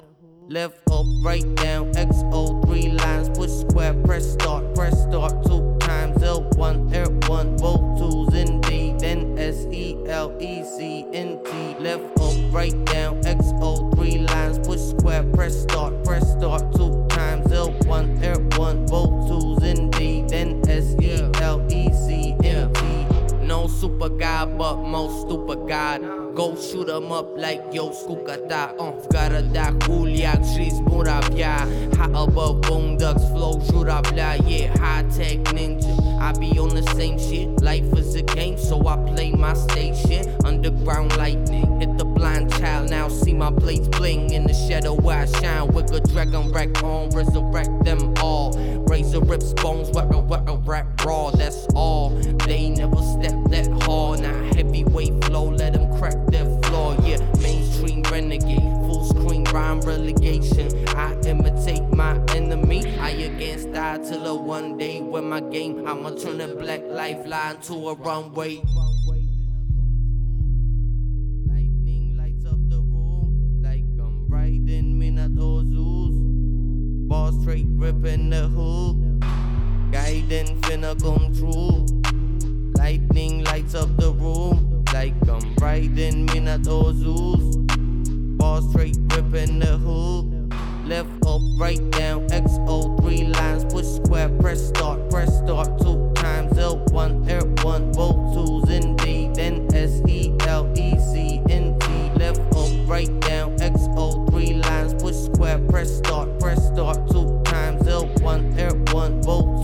Left up, right down, XO, three lines, push square, press start, press start, two times L1, L1, both twos indeed, then S E L E C N T. Left up, right down, XO, three lines, push square, press start, press start, two times L1, L1, both twos indeed, then S E L E C N T. No super guy, but most stupid god. Go shoot 'em up like yo Skukata. Uh, Karadağ, Ulyak, up Muravya. High above boom ducks, flow Jurabla. Yeah, high tech ninja. I be on the same shit. Life is a game, so I play my station. Underground lightning, hit the blind child. Now see my blades bling in the shadow where I shine. With a dragon wreck on, resurrect them all. Razor rips bones, what a what a rap raw. That's all. They never step that hard. Now heavyweight flow, let them crack that floor Yeah, mainstream renegade, full screen rhyme relegation I imitate my enemy, I against die till the one day when my game I'ma turn a black lifeline to a runway Lightning lights up the room like I'm riding Minato Zeus. Ball straight ripping the hook. Guiding finna come true. Lightning lights up the room like I'm riding Minotaur Zeus. Ball straight ripping the hook. Left up, right down, XO, three lines, push square, press start, press start, two times, L1, air one, both twos in D, then S E L E C N T. Left up, right down, XO, three lines, push square, press start, press start, two times, L1, air one, both